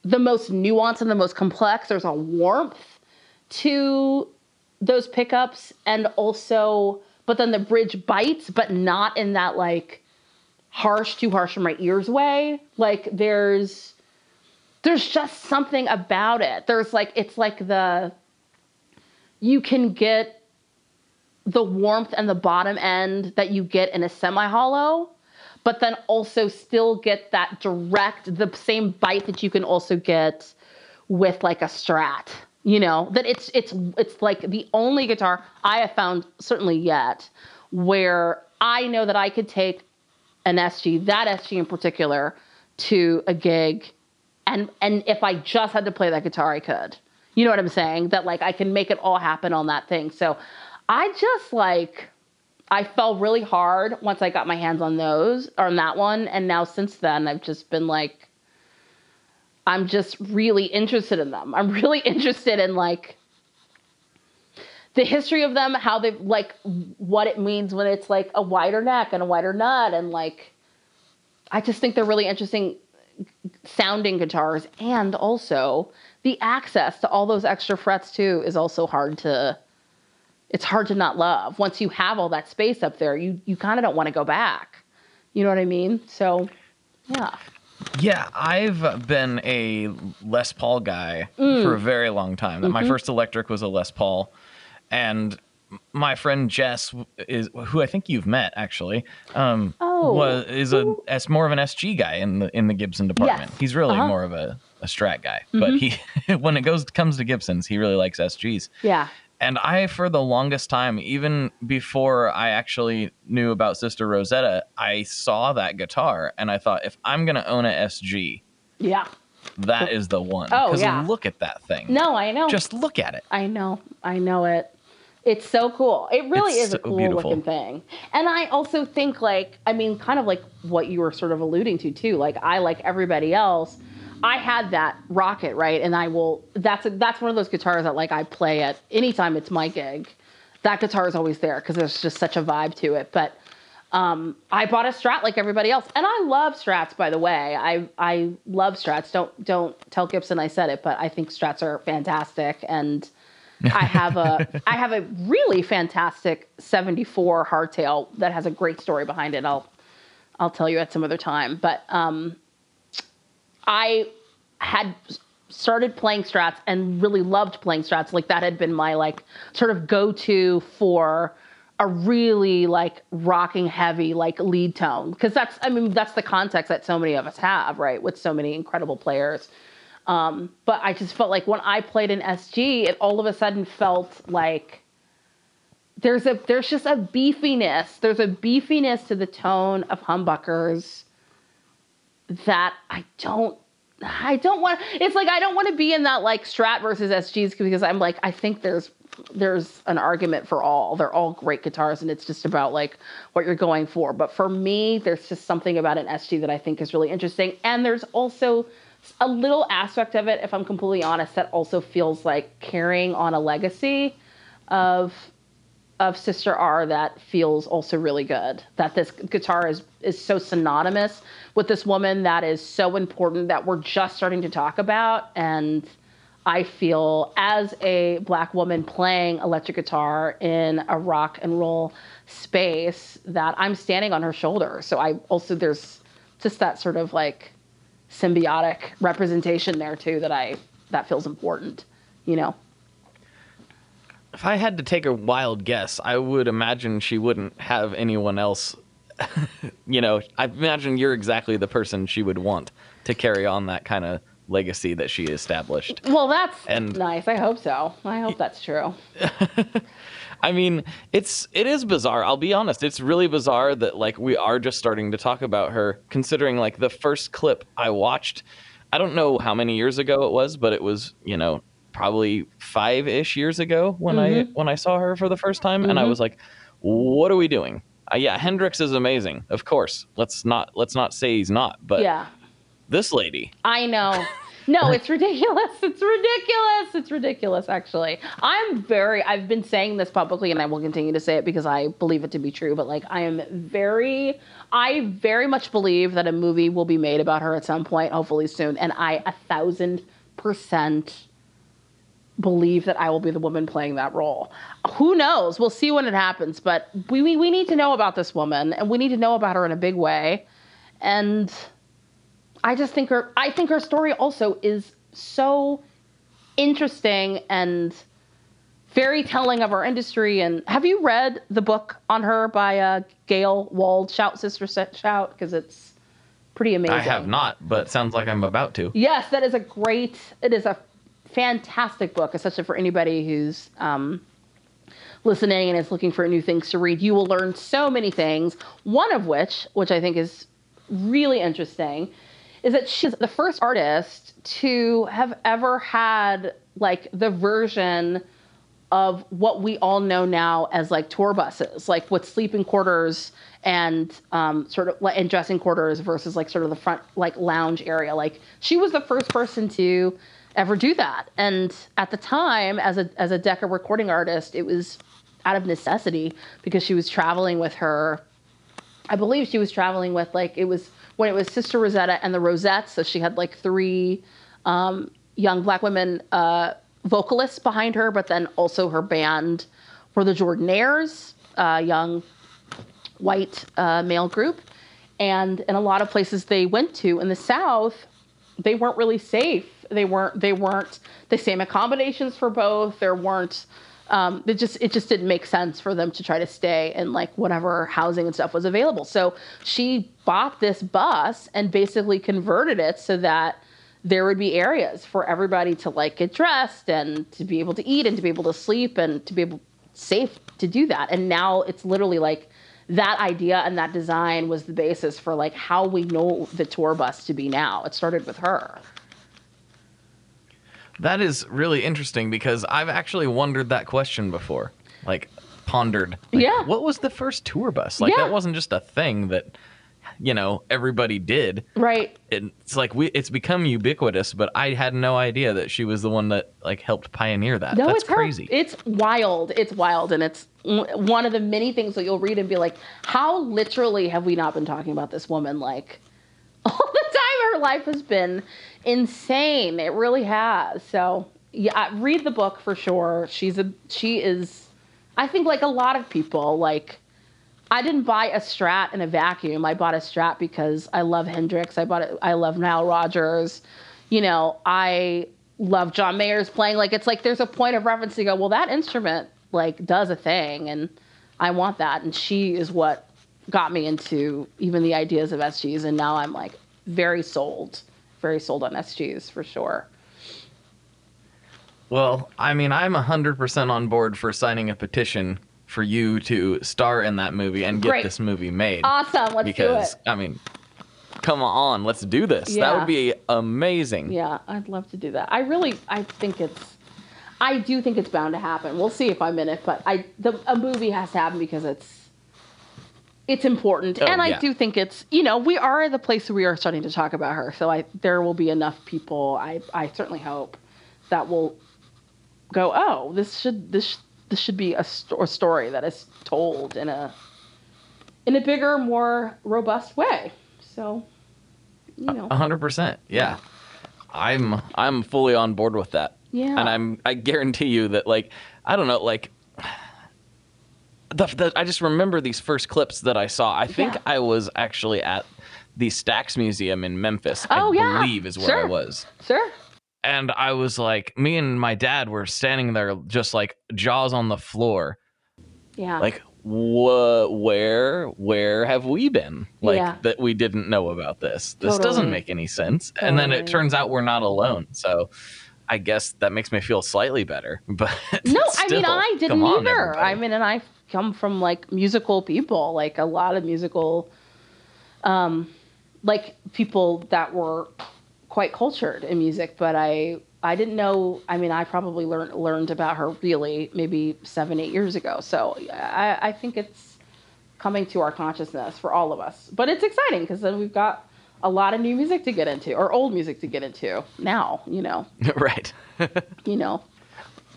the most nuanced and the most complex. There's a warmth to those pickups and also but then the bridge bites but not in that like harsh too harsh for my ears way. Like there's there's just something about it. There's like it's like the you can get the warmth and the bottom end that you get in a semi hollow but then also still get that direct the same bite that you can also get with like a strat you know that it's it's it's like the only guitar i have found certainly yet where i know that i could take an sg that sg in particular to a gig and and if i just had to play that guitar i could. You know what i'm saying? That like i can make it all happen on that thing. So i just like i fell really hard once i got my hands on those on that one. And now since then i've just been like I'm just really interested in them. I'm really interested in like the history of them, how they like what it means when it's like a wider neck and a wider nut and like I just think they're really interesting sounding guitars and also the access to all those extra frets too is also hard to it's hard to not love. Once you have all that space up there, you you kind of don't want to go back. You know what I mean? So, yeah. Yeah, I've been a Les Paul guy Mm. for a very long time. Mm-hmm. My first electric was a Les Paul, and my friend Jess is who I think you've met actually. Um, Oh, was is a as more of an SG guy in the in the Gibson department. Yes. He's really Uh-huh. more of a, a Strat guy, but he when it goes comes to Gibsons, he really likes SGs. Yeah. And I, for the longest time, even before I actually knew about Sister Rosetta, I saw that guitar and I thought, if I'm going to own a SG, Yeah. that is the one. Oh, yeah. look at that thing. No, I know. Just look at it. I know. I know it. It's so cool. It really It's is a cool beautiful. looking thing. And I also think like I mean kind of like what you were sort of alluding to too. Like I like everybody else, I had that rocket, right? And I will that's a, that's one of those guitars that like I play at anytime it's my gig. That guitar is always there because there's just such a vibe to it. But um, I bought a Strat like everybody else, and I love Strats. By the way, I I love Strats. Don't don't tell Gibson I said it, but I think Strats are fantastic, and I have a I have a really fantastic '74 hardtail that has a great story behind it. I'll I'll tell you at some other time. But um, I had started playing strats and really loved playing strats. Like that had been my like sort of go-to for a really like rocking heavy like lead tone. Because that's i mean that's the context that so many of us have right with so many incredible players. Um, but i just felt like when i played an sg it all of a sudden felt like there's a there's just a beefiness. There's a beefiness to the tone of humbuckers that I don't I don't want it's like I don't want to be in that like strat versus SGs because I'm like I think there's there's an argument for all. They're all great guitars and it's just about like what you're going for. But for me, there's just something about an SG that I think is really interesting. And there's also a little aspect of it, if I'm completely honest, that also feels like carrying on a legacy of of Sister R that feels also really good. That this guitar is is so synonymous with this woman that is so important that we're just starting to talk about. And I feel as a black woman playing electric guitar in a rock and roll space that I'm standing on her shoulder. So I also there's just that sort of like symbiotic representation there too that I that feels important, you know. If I had to take a wild guess, I would imagine she wouldn't have anyone else. you know, I imagine you're exactly the person she would want to carry on that kind of legacy that she established. Well, that's And- nice. I hope so. I hope that's true. I mean, it's it is bizarre. I'll be honest. It's really bizarre that like we are just starting to talk about her considering like the first clip I watched, I don't know how many years ago it was, but it was, you know, probably 5ish years ago when I mm-hmm. when I saw her for the first time and I mm-hmm. was like, what are we doing? Uh, yeah, Hendrix is amazing. Of course. Let's not let's not say he's not, but Yeah. this lady. I know. No, it's ridiculous. It's ridiculous. It's ridiculous, actually. I'm very, I've been saying this publicly and I will continue to say it because I believe it to be true, but like, I am very, I very much believe that a movie will be made about her at some point, hopefully soon. And I a thousand percent believe that I will be the woman playing that role. Who knows? We'll see when it happens, but we, we, we need to know about this woman and we need to know about her in a big way. And I just think her I think her story also is so interesting and very telling of our industry and have you read the book on her by uh, Gayle Wald Shout Sister Shout because it's pretty amazing. I have not, but sounds like I'm about to. Yes, that is a great. It is a fantastic book, especially for anybody who's um, listening and is looking for new things to read. You will learn so many things. One of which, which I think is really interesting, is that she's the first artist to have ever had like the version of what we all know now as like tour buses, like with sleeping quarters and um, sort of like and dressing quarters versus like sort of the front like lounge area. Like she was the first person to ever do that. And at the time, as a as a Decca recording artist, it was out of necessity because she was traveling with her. I believe she was traveling with like it was when it was Sister Rosetta and the Rosettes. So she had like three um, young black women uh, vocalists behind her, but then also her band were the Jordanaires, uh, young white uh, male group. and in a lot of places they went to in the South, they weren't really safe. They weren't they weren't the same accommodations for both. There weren't um, it just it just didn't make sense for them to try to stay in like whatever housing and stuff was available. So she bought this bus and basically converted it so that there would be areas for everybody to like get dressed and to be able to eat and to be able to sleep and to be able safe to do that. And now it's literally like that idea and that design was the basis for like how we know the tour bus to be now. It started with her. That is really interesting because I've actually wondered that question before. Like pondered. like, Yeah. What was the first tour bus? Like Yeah. that wasn't just a thing that you know everybody did. Right. It's like we it's become ubiquitous, but I had no idea that she was the one that like helped pioneer that. No, That's it's her. crazy. It's wild. It's wild, and it's one of the many things that you'll read and be like, "How literally have we not been talking about this woman like all the time? Her life has been insane. It really has." So, yeah, read the book for sure. She's a she is. I think like a lot of people like. I didn't buy a Strat in a vacuum. I bought a Strat because I love Hendrix. I bought it. I love Nile Rodgers. You know, I love John Mayer's playing. Like it's like there's a point of reference to go. Well, that instrument like does a thing, and I want that. And she is what got me into even the ideas of SGs. And now I'm like very sold, very sold on SGs for sure. Well, I mean, I'm 100% on board for signing a petition for you to star in that movie and get Great. this movie made. Awesome. Let's because, do it. I mean, come on, let's do this. That would be amazing. Yeah, I'd love to do that. I really, I think it's, I do think it's bound to happen. We'll see if I'm in it, but I, the a movie has to happen because it's, it's important, Oh, and I yeah. do think it's, you know, we are the place where we are starting to talk about her. So I, there will be enough people. I, I certainly hope that will go. Oh, this should this this should be a, sto- a story that is told in a, in a bigger, more robust way. So, you know, A hundred percent. Yeah. I'm I'm fully on board with that. Yeah. And I'm I guarantee you that like I don't know like the, the I just remember these first clips that I saw. I think Yeah. I was actually at the Stax Museum in Memphis. Oh, I yeah. believe is where I was. sure. And I was like, me and my dad were standing there just like jaws on the floor. Yeah. Like, wha where, where have we been? Like Yeah. that we didn't know about this. This doesn't make any sense. And then it turns out we're not alone. So I guess that makes me feel slightly better. But No, I mean I didn't on, either. everybody. I mean, and I come from like musical people, like a lot of musical, um, like people that were quite cultured in music. But I, I didn't know. I mean, I probably learned learned about her really maybe seven, eight years ago. So I, I think it's coming to our consciousness for all of us. But it's exciting because then we've got a lot of new music to get into, or old music to get into now. You know, right. you know.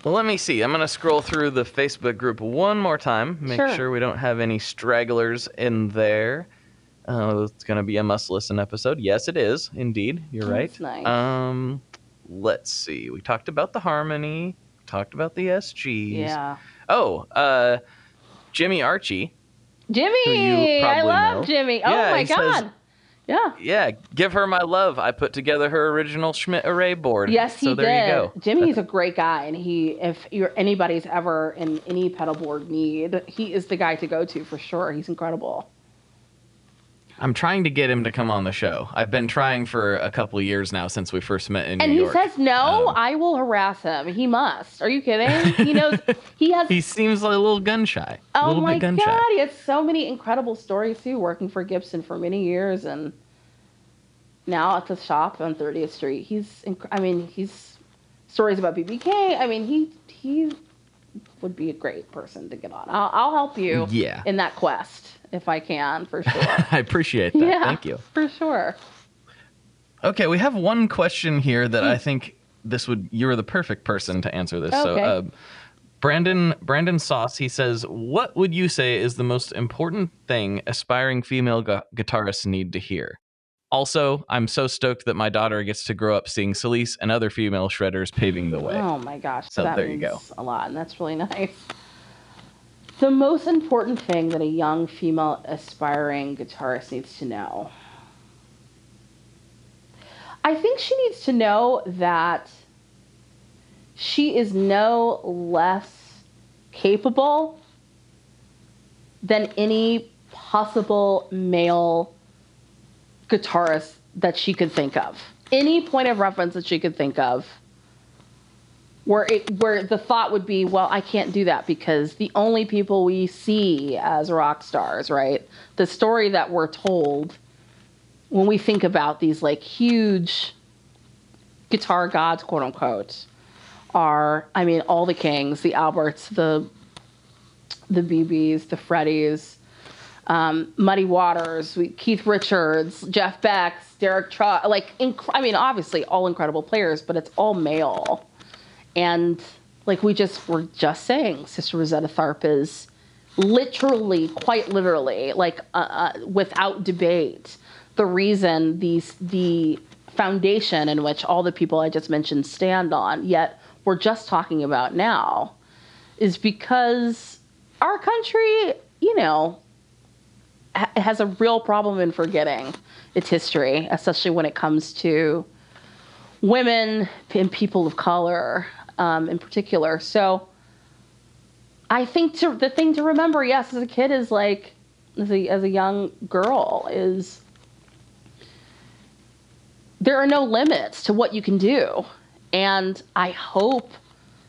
Well, let me see. I'm going to scroll through the Facebook group one more time, make Sure. sure we don't have any stragglers in there. Uh, it's going to be a must listen episode. Yes, it is. Indeed. You're That's right. nice. Um, let's see. We talked about the harmony, talked about the SGs. Yeah. Oh, uh, Jimmy Archey. Jimmy, you I love know. Jimmy. Oh Yeah, my he says- god. Yeah. Yeah, give her my love. I put together her original Schmidt array board. Yes, he so there did. you go. Jimmy's a great guy, and he, if you're anybody's ever in any pedal board need, he is the guy to go to for sure. He's incredible. I'm trying to get him to come on the show. I've been trying for a couple of years now since we first met in And New he says no. Um, I will harass him. He must. Are you kidding? He knows. he has. He seems a little gun shy. a oh little my bit gun god, shy. he has so many incredible stories too. Working for Gibson for many years, and now at the shop on 30th Street. He's. Inc- I mean, he's stories about BBK. I mean, he he would be a great person to get on. I'll, I'll help you. Yeah. In that quest, if I can, for sure. I appreciate that. yeah. Thank you. For sure. Okay, we have one question here that Hmm. I think this would you're the perfect person to answer this. So uh, Brandon Brandon Sauce he says, "What would you say is the most important thing aspiring female gu- guitarists need to hear?" Also, I'm so stoked that my daughter gets to grow up seeing Celisse and other female shredders paving the way. Oh my gosh. So that there you go. A lot, and that's really nice. the most important thing that a young female aspiring guitarist needs to know. I think she needs to know that she is no less capable than any possible male guitarist that she could think of. Any point of reference that she could think of where it where the thought would be, well, I can't do that because the only people we see as rock stars, right? The story that we're told when we think about these like huge guitar gods, quote unquote, are I mean all the kings, the Alberts, the the BBs, the Freddies, um, Muddy Waters, Keith Richards, Jeff Beck, Derek Trucks, like inc- I mean obviously all incredible players, but it's all male and like we just were just saying, Sister Rosetta Tharpe is literally, quite literally, like uh, uh, without debate, the reason these the foundation in which all the people I just mentioned stand on. Yet we're just talking about now, is because our country, you know, has a real problem in forgetting its history, especially when it comes to women and people of color um, in particular. So I think to, the thing to remember, yes, as a kid is like, as a, as a young girl, is there are no limits to what you can do. And I hope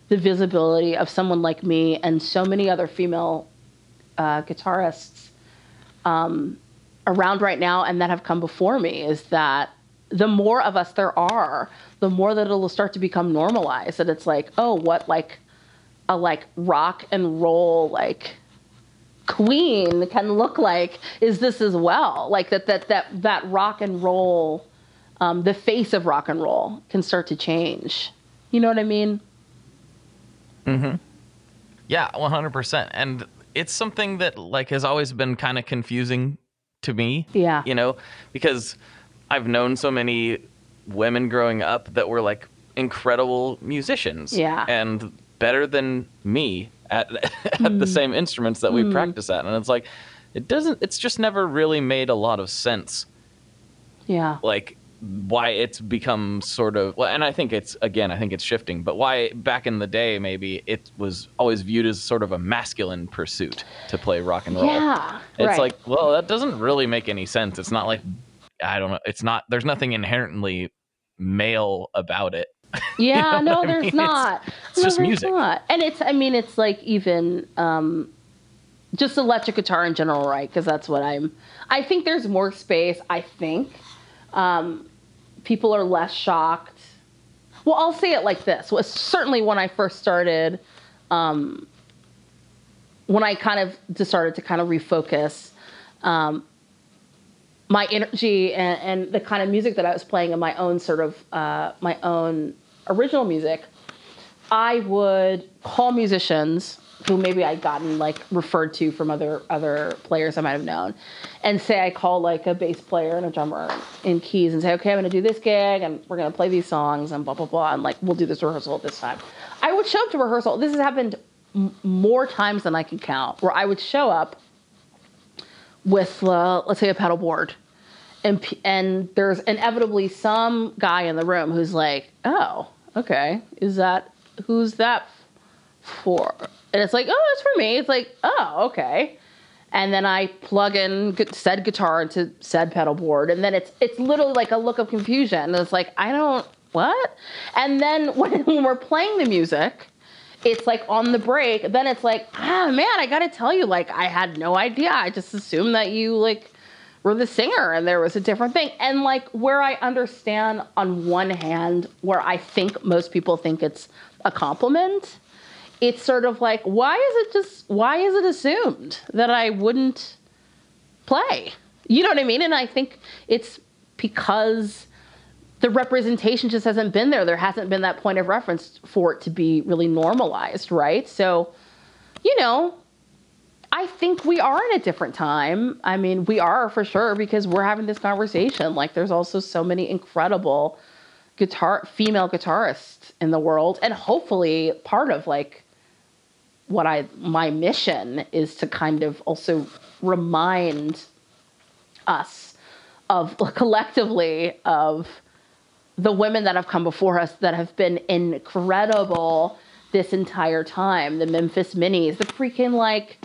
the visibility of someone like me and so many other female uh, guitarists um, around right now and that have come before me is that the more of us there are, the more that it'll start to become normalized. That it's like, oh, what like a like rock and roll like queen can look like is this as well. Like that that that that rock and roll, um, the face of rock and roll can start to change. You know what I mean? Mm-hmm. Yeah, one hundred percent. And it's something that like has always been kind of confusing to me. Yeah. You know, because I've known so many women growing up that were like incredible musicians. Yeah. And better than me at at Mm. the same instruments that we practice at. And it's like it doesn't it's just never really made a lot of sense Yeah. like why it's become sort of well and i think it's again i think it's shifting but why back in the day maybe it was always viewed as sort of a masculine pursuit to play rock and roll Yeah. it's right. like well that doesn't really make any sense it's not like i don't know it's not there's nothing inherently male about it Yeah, know no, I there's mean? Not. it's No, just music. not. And it's, I mean, it's like even um, just electric guitar in general, right? Because that's what I'm. I think there's more space. I think um, people are less shocked. Well, I'll say it like this: was certainly when I first started, um, when I kind of just started to kind of refocus. Um, my energy and, and the kind of music that I was playing in my own sort of uh, my own original music, I would call musicians who maybe I'd gotten like referred to from other other players I might have known, and say I call like a bass player and a drummer in keys and say, okay, I'm gonna do this gig and we're gonna play these songs and blah blah blah and like we'll do this rehearsal at this time. I would show up to rehearsal. This has happened m- more times than I can count, where I would show up with uh, let's say a pedal board and and there's inevitably some guy in the room who's like oh okay is that who's that for and it's like oh it's for me it's like oh okay and then I plug in said guitar into said pedal board, and then it's it's literally like a look of confusion. And it's like I don't what, and then when, when we're playing the music, it's like on the break. Then it's like ah man, I gotta tell you, like I had no idea. I just assumed that you like were the singer and there was a different thing. And like where I understand on one hand, where I think most people think it's a compliment, it's sort of like, why is it just why is it assumed that I wouldn't play? You know what I mean? And I think it's because the representation just hasn't been there. There hasn't been that point of reference for it to be really normalized, right? So, you know, I think we are in a different time. I mean, we are for sure because we're having this conversation. Like, there's also so many incredible guitar female guitarists in the world, and hopefully part of like what I my mission is to kind of also remind us of collectively of the women that have come before us that have been incredible this entire time. The Memphis Minnies, the freaking like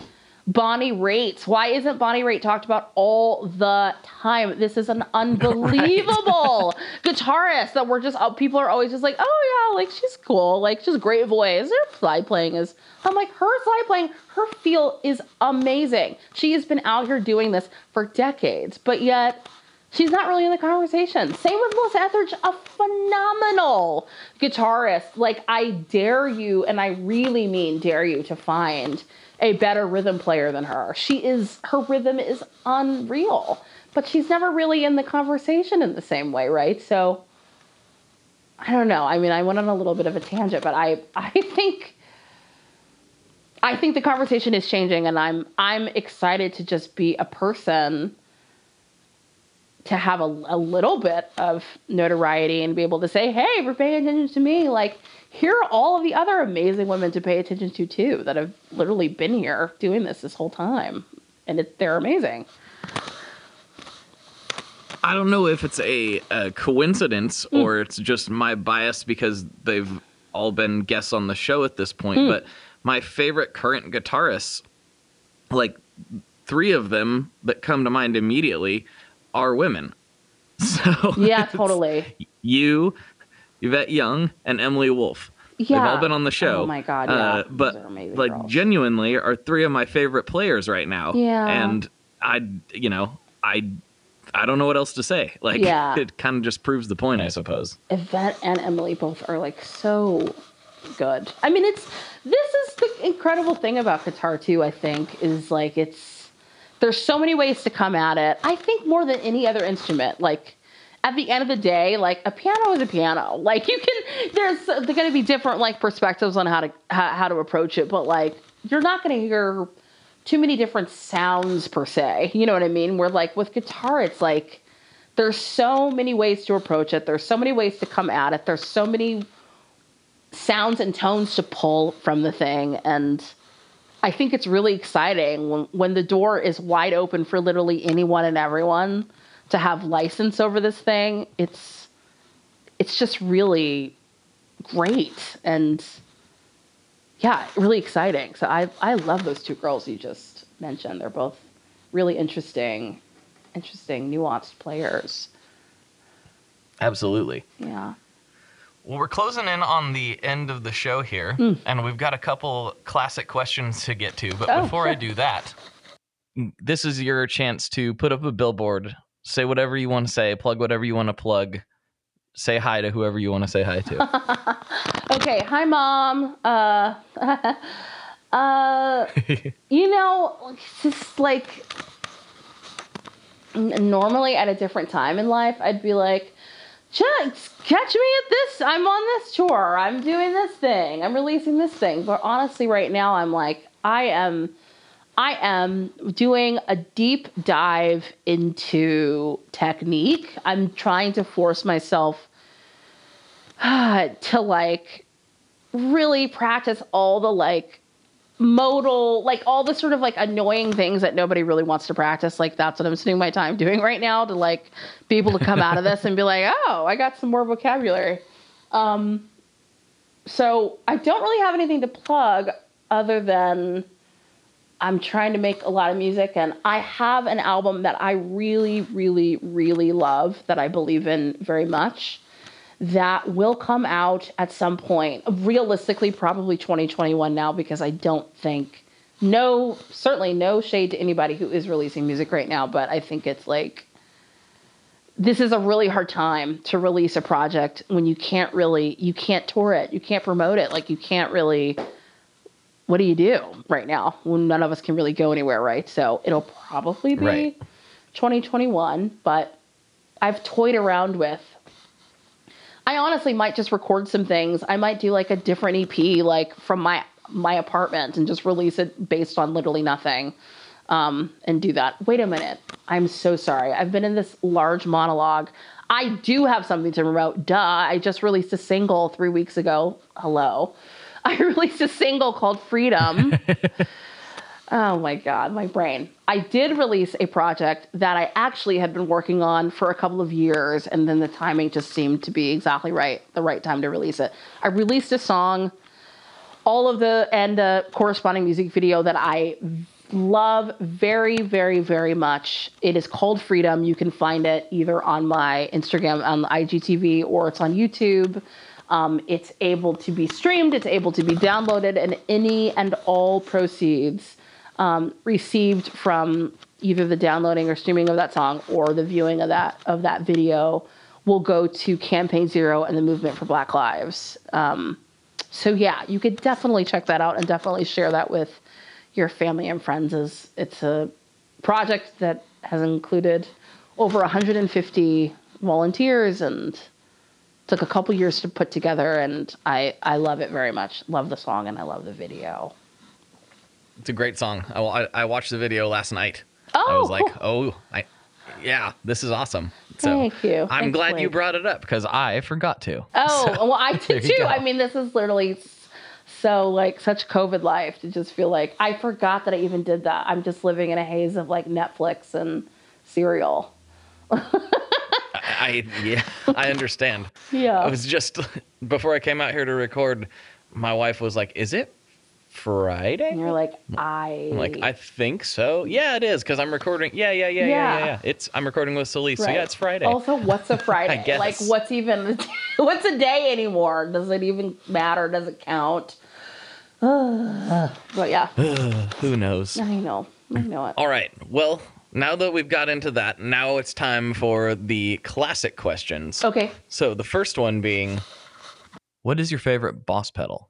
Bonnie Raitt. Why isn't Bonnie Raitt talked about all the time? This is an unbelievable guitarist that we're just uh, people are always just like, oh yeah, like she's cool, like she's great voice. Her slide playing is. I'm like her slide playing, her feel is amazing. She has been out here doing this for decades, but yet She's not really in the conversation. Same with Melissa Etheridge, a phenomenal guitarist. Like, I dare you, and I really mean dare you, to find a better rhythm player than her. She is, her rhythm is unreal, but she's never really in the conversation in the same way, right? So, I don't know. I mean, I went on a little bit of a tangent, but I, I think. I think the conversation is changing and I'm I'm excited to just be a person to have a, a little bit of notoriety and be able to say, hey, we're paying attention to me. Like, here are all of the other amazing women to pay attention to, too, that have literally been here doing this this whole time. And it, they're amazing. I don't know if it's a, a coincidence mm. or it's just my bias because they've all been guests on the show at this point, mm. but my favorite current guitarists, like three of them that come to mind immediately, are women. So yeah, totally. You, Yvette Young, and Emily Wolfe. Yeah. They've all been on the show. Oh my god, yeah. Uh, but like girls. genuinely are three of my favorite players right now. Yeah. And I you know, I I don't know what else to say. Like yeah. it kind of just proves the point, I suppose. Yvette and Emily both are like so good. I mean, it's this is the incredible thing about guitar too, I think, is like it's there's so many ways to come at it. I think more than any other instrument, like at the end of the day, like a piano is a piano. Like you can, there's there's going to be different like perspectives on how to how, how to approach it, but like you're not going to hear too many different sounds per se. You know what I mean? Where like with guitar, it's like there's so many ways to approach it. There's so many ways to come at it. There's so many sounds and tones to pull from the thing, and I think it's really exciting when, when the door is wide open for literally anyone and everyone to have license over this thing. It's it's just really great and yeah, really exciting. So I I love those two girls you just mentioned. They're both really interesting, interesting, nuanced players. Absolutely. Yeah. Well, we're closing in on the end of the show here, mm. and we've got a couple classic questions to get to. But oh, before sure. I do that, this is your chance to put up a billboard, say whatever you want to say, plug whatever you want to plug, say hi to whoever you want to say hi to. okay, hi, mom. Uh, uh, you know, just like normally at a different time in life, I'd be like, just catch me at this. I'm on this tour. I'm doing this thing. I'm releasing this thing. But honestly, right now, I'm like, I am. I am doing a deep dive into technique. I'm trying to force myself uh, to like really practice all the like modal, like all the sort of like annoying things that nobody really wants to practice. Like that's what I'm spending my time doing right now to like be able to come out of this and be like, oh, I got some more vocabulary. Um, so I don't really have anything to plug other than I'm trying to make a lot of music and I have an album that I really, really, really love that I believe in very much that will come out at some point. Realistically, probably 2021 now, because I don't think, no, certainly no shade to anybody who is releasing music right now, but I think it's like, this is a really hard time to release a project when you can't really, you can't tour it, you can't promote it, like you can't really. What do you do right now when none of us can really go anywhere, right? So it'll probably be right. 2021, but I've toyed around with I honestly might just record some things. I might do like a different EP, like from my my apartment, and just release it based on literally nothing, um, and do that. Wait a minute. I'm so sorry. I've been in this large monologue. I do have something to promote. Duh. I just released a single three weeks ago. Hello. I released a single called Freedom. oh my God, my brain. I did release a project that I actually had been working on for a couple of years, and then the timing just seemed to be exactly right, the right time to release it. I released a song, all of the, and the corresponding music video that I love very, very, very much. It is called Freedom. You can find it either on my Instagram, on the IGTV, or it's on YouTube. Um, it's able to be streamed, it's able to be downloaded, and any and all proceeds um, received from either the downloading or streaming of that song or the viewing of that of that video will go to Campaign Zero and the Movement for Black Lives. Um, so yeah, you could definitely check that out and definitely share that with your family and friends. As it's a project that has included over 150 volunteers and took a couple years to put together and I, I love it very much love the song and i love the video It's a great song. I, I, I watched the video last night. oh I was like, oh, I, yeah, this is awesome. So Thank you. I'm glad you brought it up because I forgot to. oh well i did too i mean this is literally so like such covid life to just feel like i forgot that i even did that i'm just living in a haze of like netflix and cereal I yeah, I understand. yeah I was just before I came out here to record. My wife was like, "Is it Friday?" and you're like i I'm like, I think so. Yeah, it is because I'm recording. Yeah, yeah, yeah, yeah, yeah, Yeah. yeah. It's I'm recording with Celisse, so yeah, it's Friday. Also, what's a Friday? guess. Like, what's even what's a day anymore? Does it even matter? Does it count? but yeah, Who knows? I know, I know it. All right. Well, now that we've got into that, now it's time for the classic questions. Okay. So the first one being, what is your favorite boss pedal?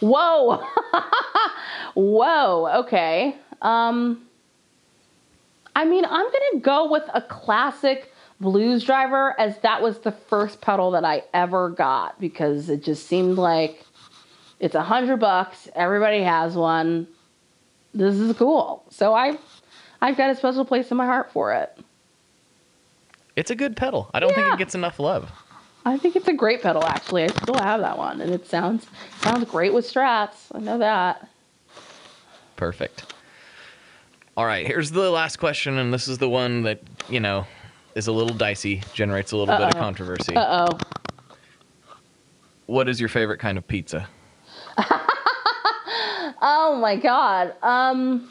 Whoa, whoa. Okay. Um, I mean, I'm gonna go with a classic blues driver, as that was the first pedal that I ever got because it just seemed like it's a hundred bucks. Everybody has one. This is cool. So I, I've got a special place in my heart for it. It's a good pedal. I don't think it gets enough love. I think it's a great pedal. Actually, I still have that one, and it sounds sounds great with Strats. I know that. Perfect. All right, here's the last question, and this is the one that, you know, is a little dicey, generates a little bit of controversy. Uh oh. What is your favorite kind of pizza? Oh my god. Um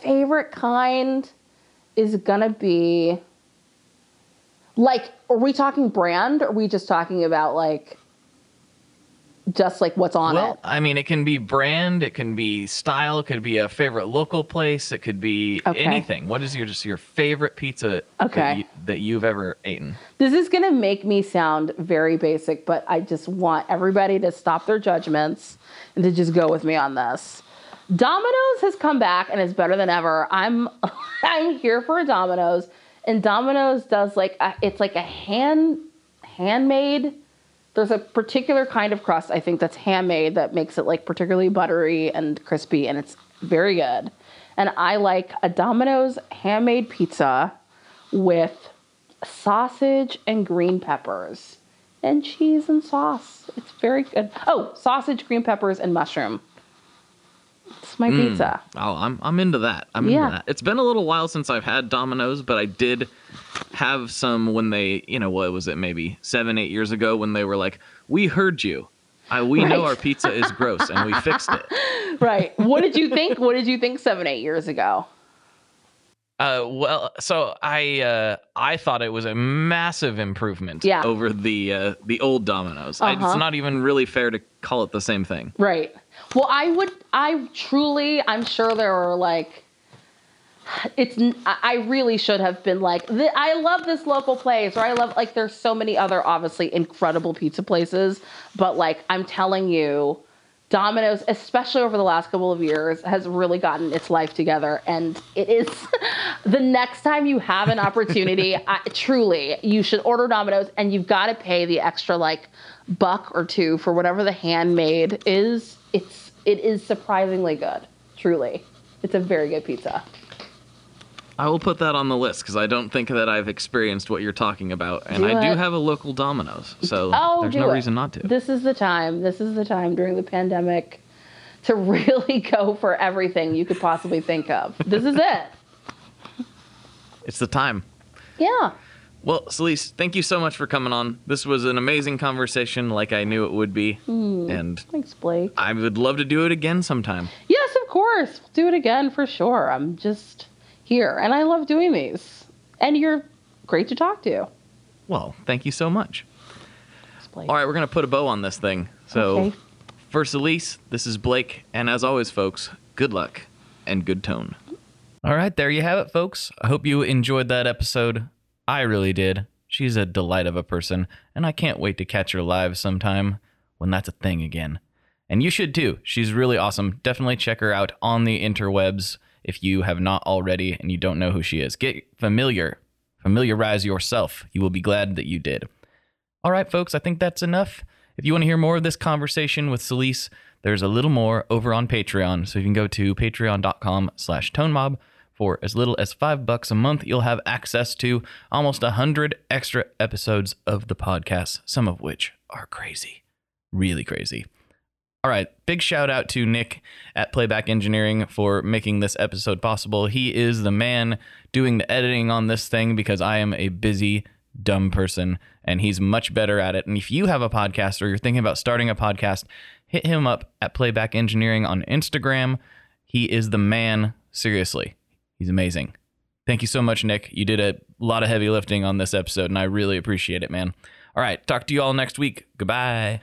favorite kind is gonna be like are we talking brand or are we just talking about like just like what's on well, it? I mean, it can be brand, it can be style, it could be a favorite local place, it could be Okay. anything. What is your just your favorite pizza Okay. that, you, that you've ever eaten? This is gonna make me sound very basic, but I just want everybody to stop their judgments and to just go with me on this. Domino's has come back and is better than ever. I'm I'm here for a Domino's, and Domino's does like a, it's like a hand handmade. There's a particular kind of crust I think that's handmade that makes it like particularly buttery and crispy, and it's very good. And I like a Domino's handmade pizza with sausage and green peppers and cheese and sauce. It's very good. Oh, sausage, green peppers, and mushroom. My pizza. Oh, I'm I'm into that. I'm Yeah. into that. It's been a little while since I've had Domino's, but I did have some when they, you know, what was it, maybe seven, eight years ago when they were like, "We heard you. I, we know our pizza is gross, and we fixed it." Right. What did you think? What did you think seven, eight years ago? Uh, well, so I uh, I thought it was a massive improvement Yeah. over the uh, the old Domino's. Uh-huh. It's not even really fair to call it the same thing. Right. Well, I would, I truly, I'm sure there were like, it's, I really should have been like, I love this local place, or I love, like, there's so many other obviously incredible pizza places, but like, I'm telling you, Domino's, especially over the last couple of years, has really gotten its life together. And it is the next time you have an opportunity, I, truly, you should order Domino's and you've got to pay the extra like buck or two for whatever the handmade is. It's it is surprisingly good. Truly, it's a very good pizza. I will put that on the list because I don't think that I've experienced what you're talking about, and Do I do have a local Domino's, so Oh, there's no it. reason not to. This is the time. This is the time during the pandemic. to really go for everything you could possibly think of. This is it. It's the time. Yeah. Well, Celisse, thank you so much for coming on. This was an amazing conversation, like I knew it would be. Hmm. And Thanks, Blake. I would love to do it again sometime. Yes, of course. We'll do it again for sure. I'm just here and I love doing these. And you're great to talk to. Well, thank you so much. All right, we're going to put a bow on this thing. So, Okay. for Celisse, this is Blake. And as always, folks, good luck and good tone. All right, there you have it, folks. I hope you enjoyed that episode. I really did. She's a delight of a person, and I can't wait to catch her live sometime when that's a thing again. And you should too. She's really awesome. Definitely check her out on the interwebs if you have not already and you don't know who she is. Get familiar, familiarize yourself. You will be glad that you did. All right, folks, I think that's enough. If you want to hear more of this conversation with Celisse, there's a little more over on Patreon. So you can go to patreon.com slash tonemob. For as little as five bucks a month, you'll have access to almost a hundred extra episodes of the podcast, some of which are crazy. Really crazy. All right, big shout out to Nick at Playback Engineering for making this episode possible. He is the man doing the editing on this thing because I am a busy, dumb person and he's much better at it. And if you have a podcast or you're thinking about starting a podcast, hit him up at Playback Engineering on Instagram. He is the man, seriously. He's amazing. Thank you so much, Nick. You did a lot of heavy lifting on this episode and I really appreciate it, man. All right, talk to you all next week. Goodbye.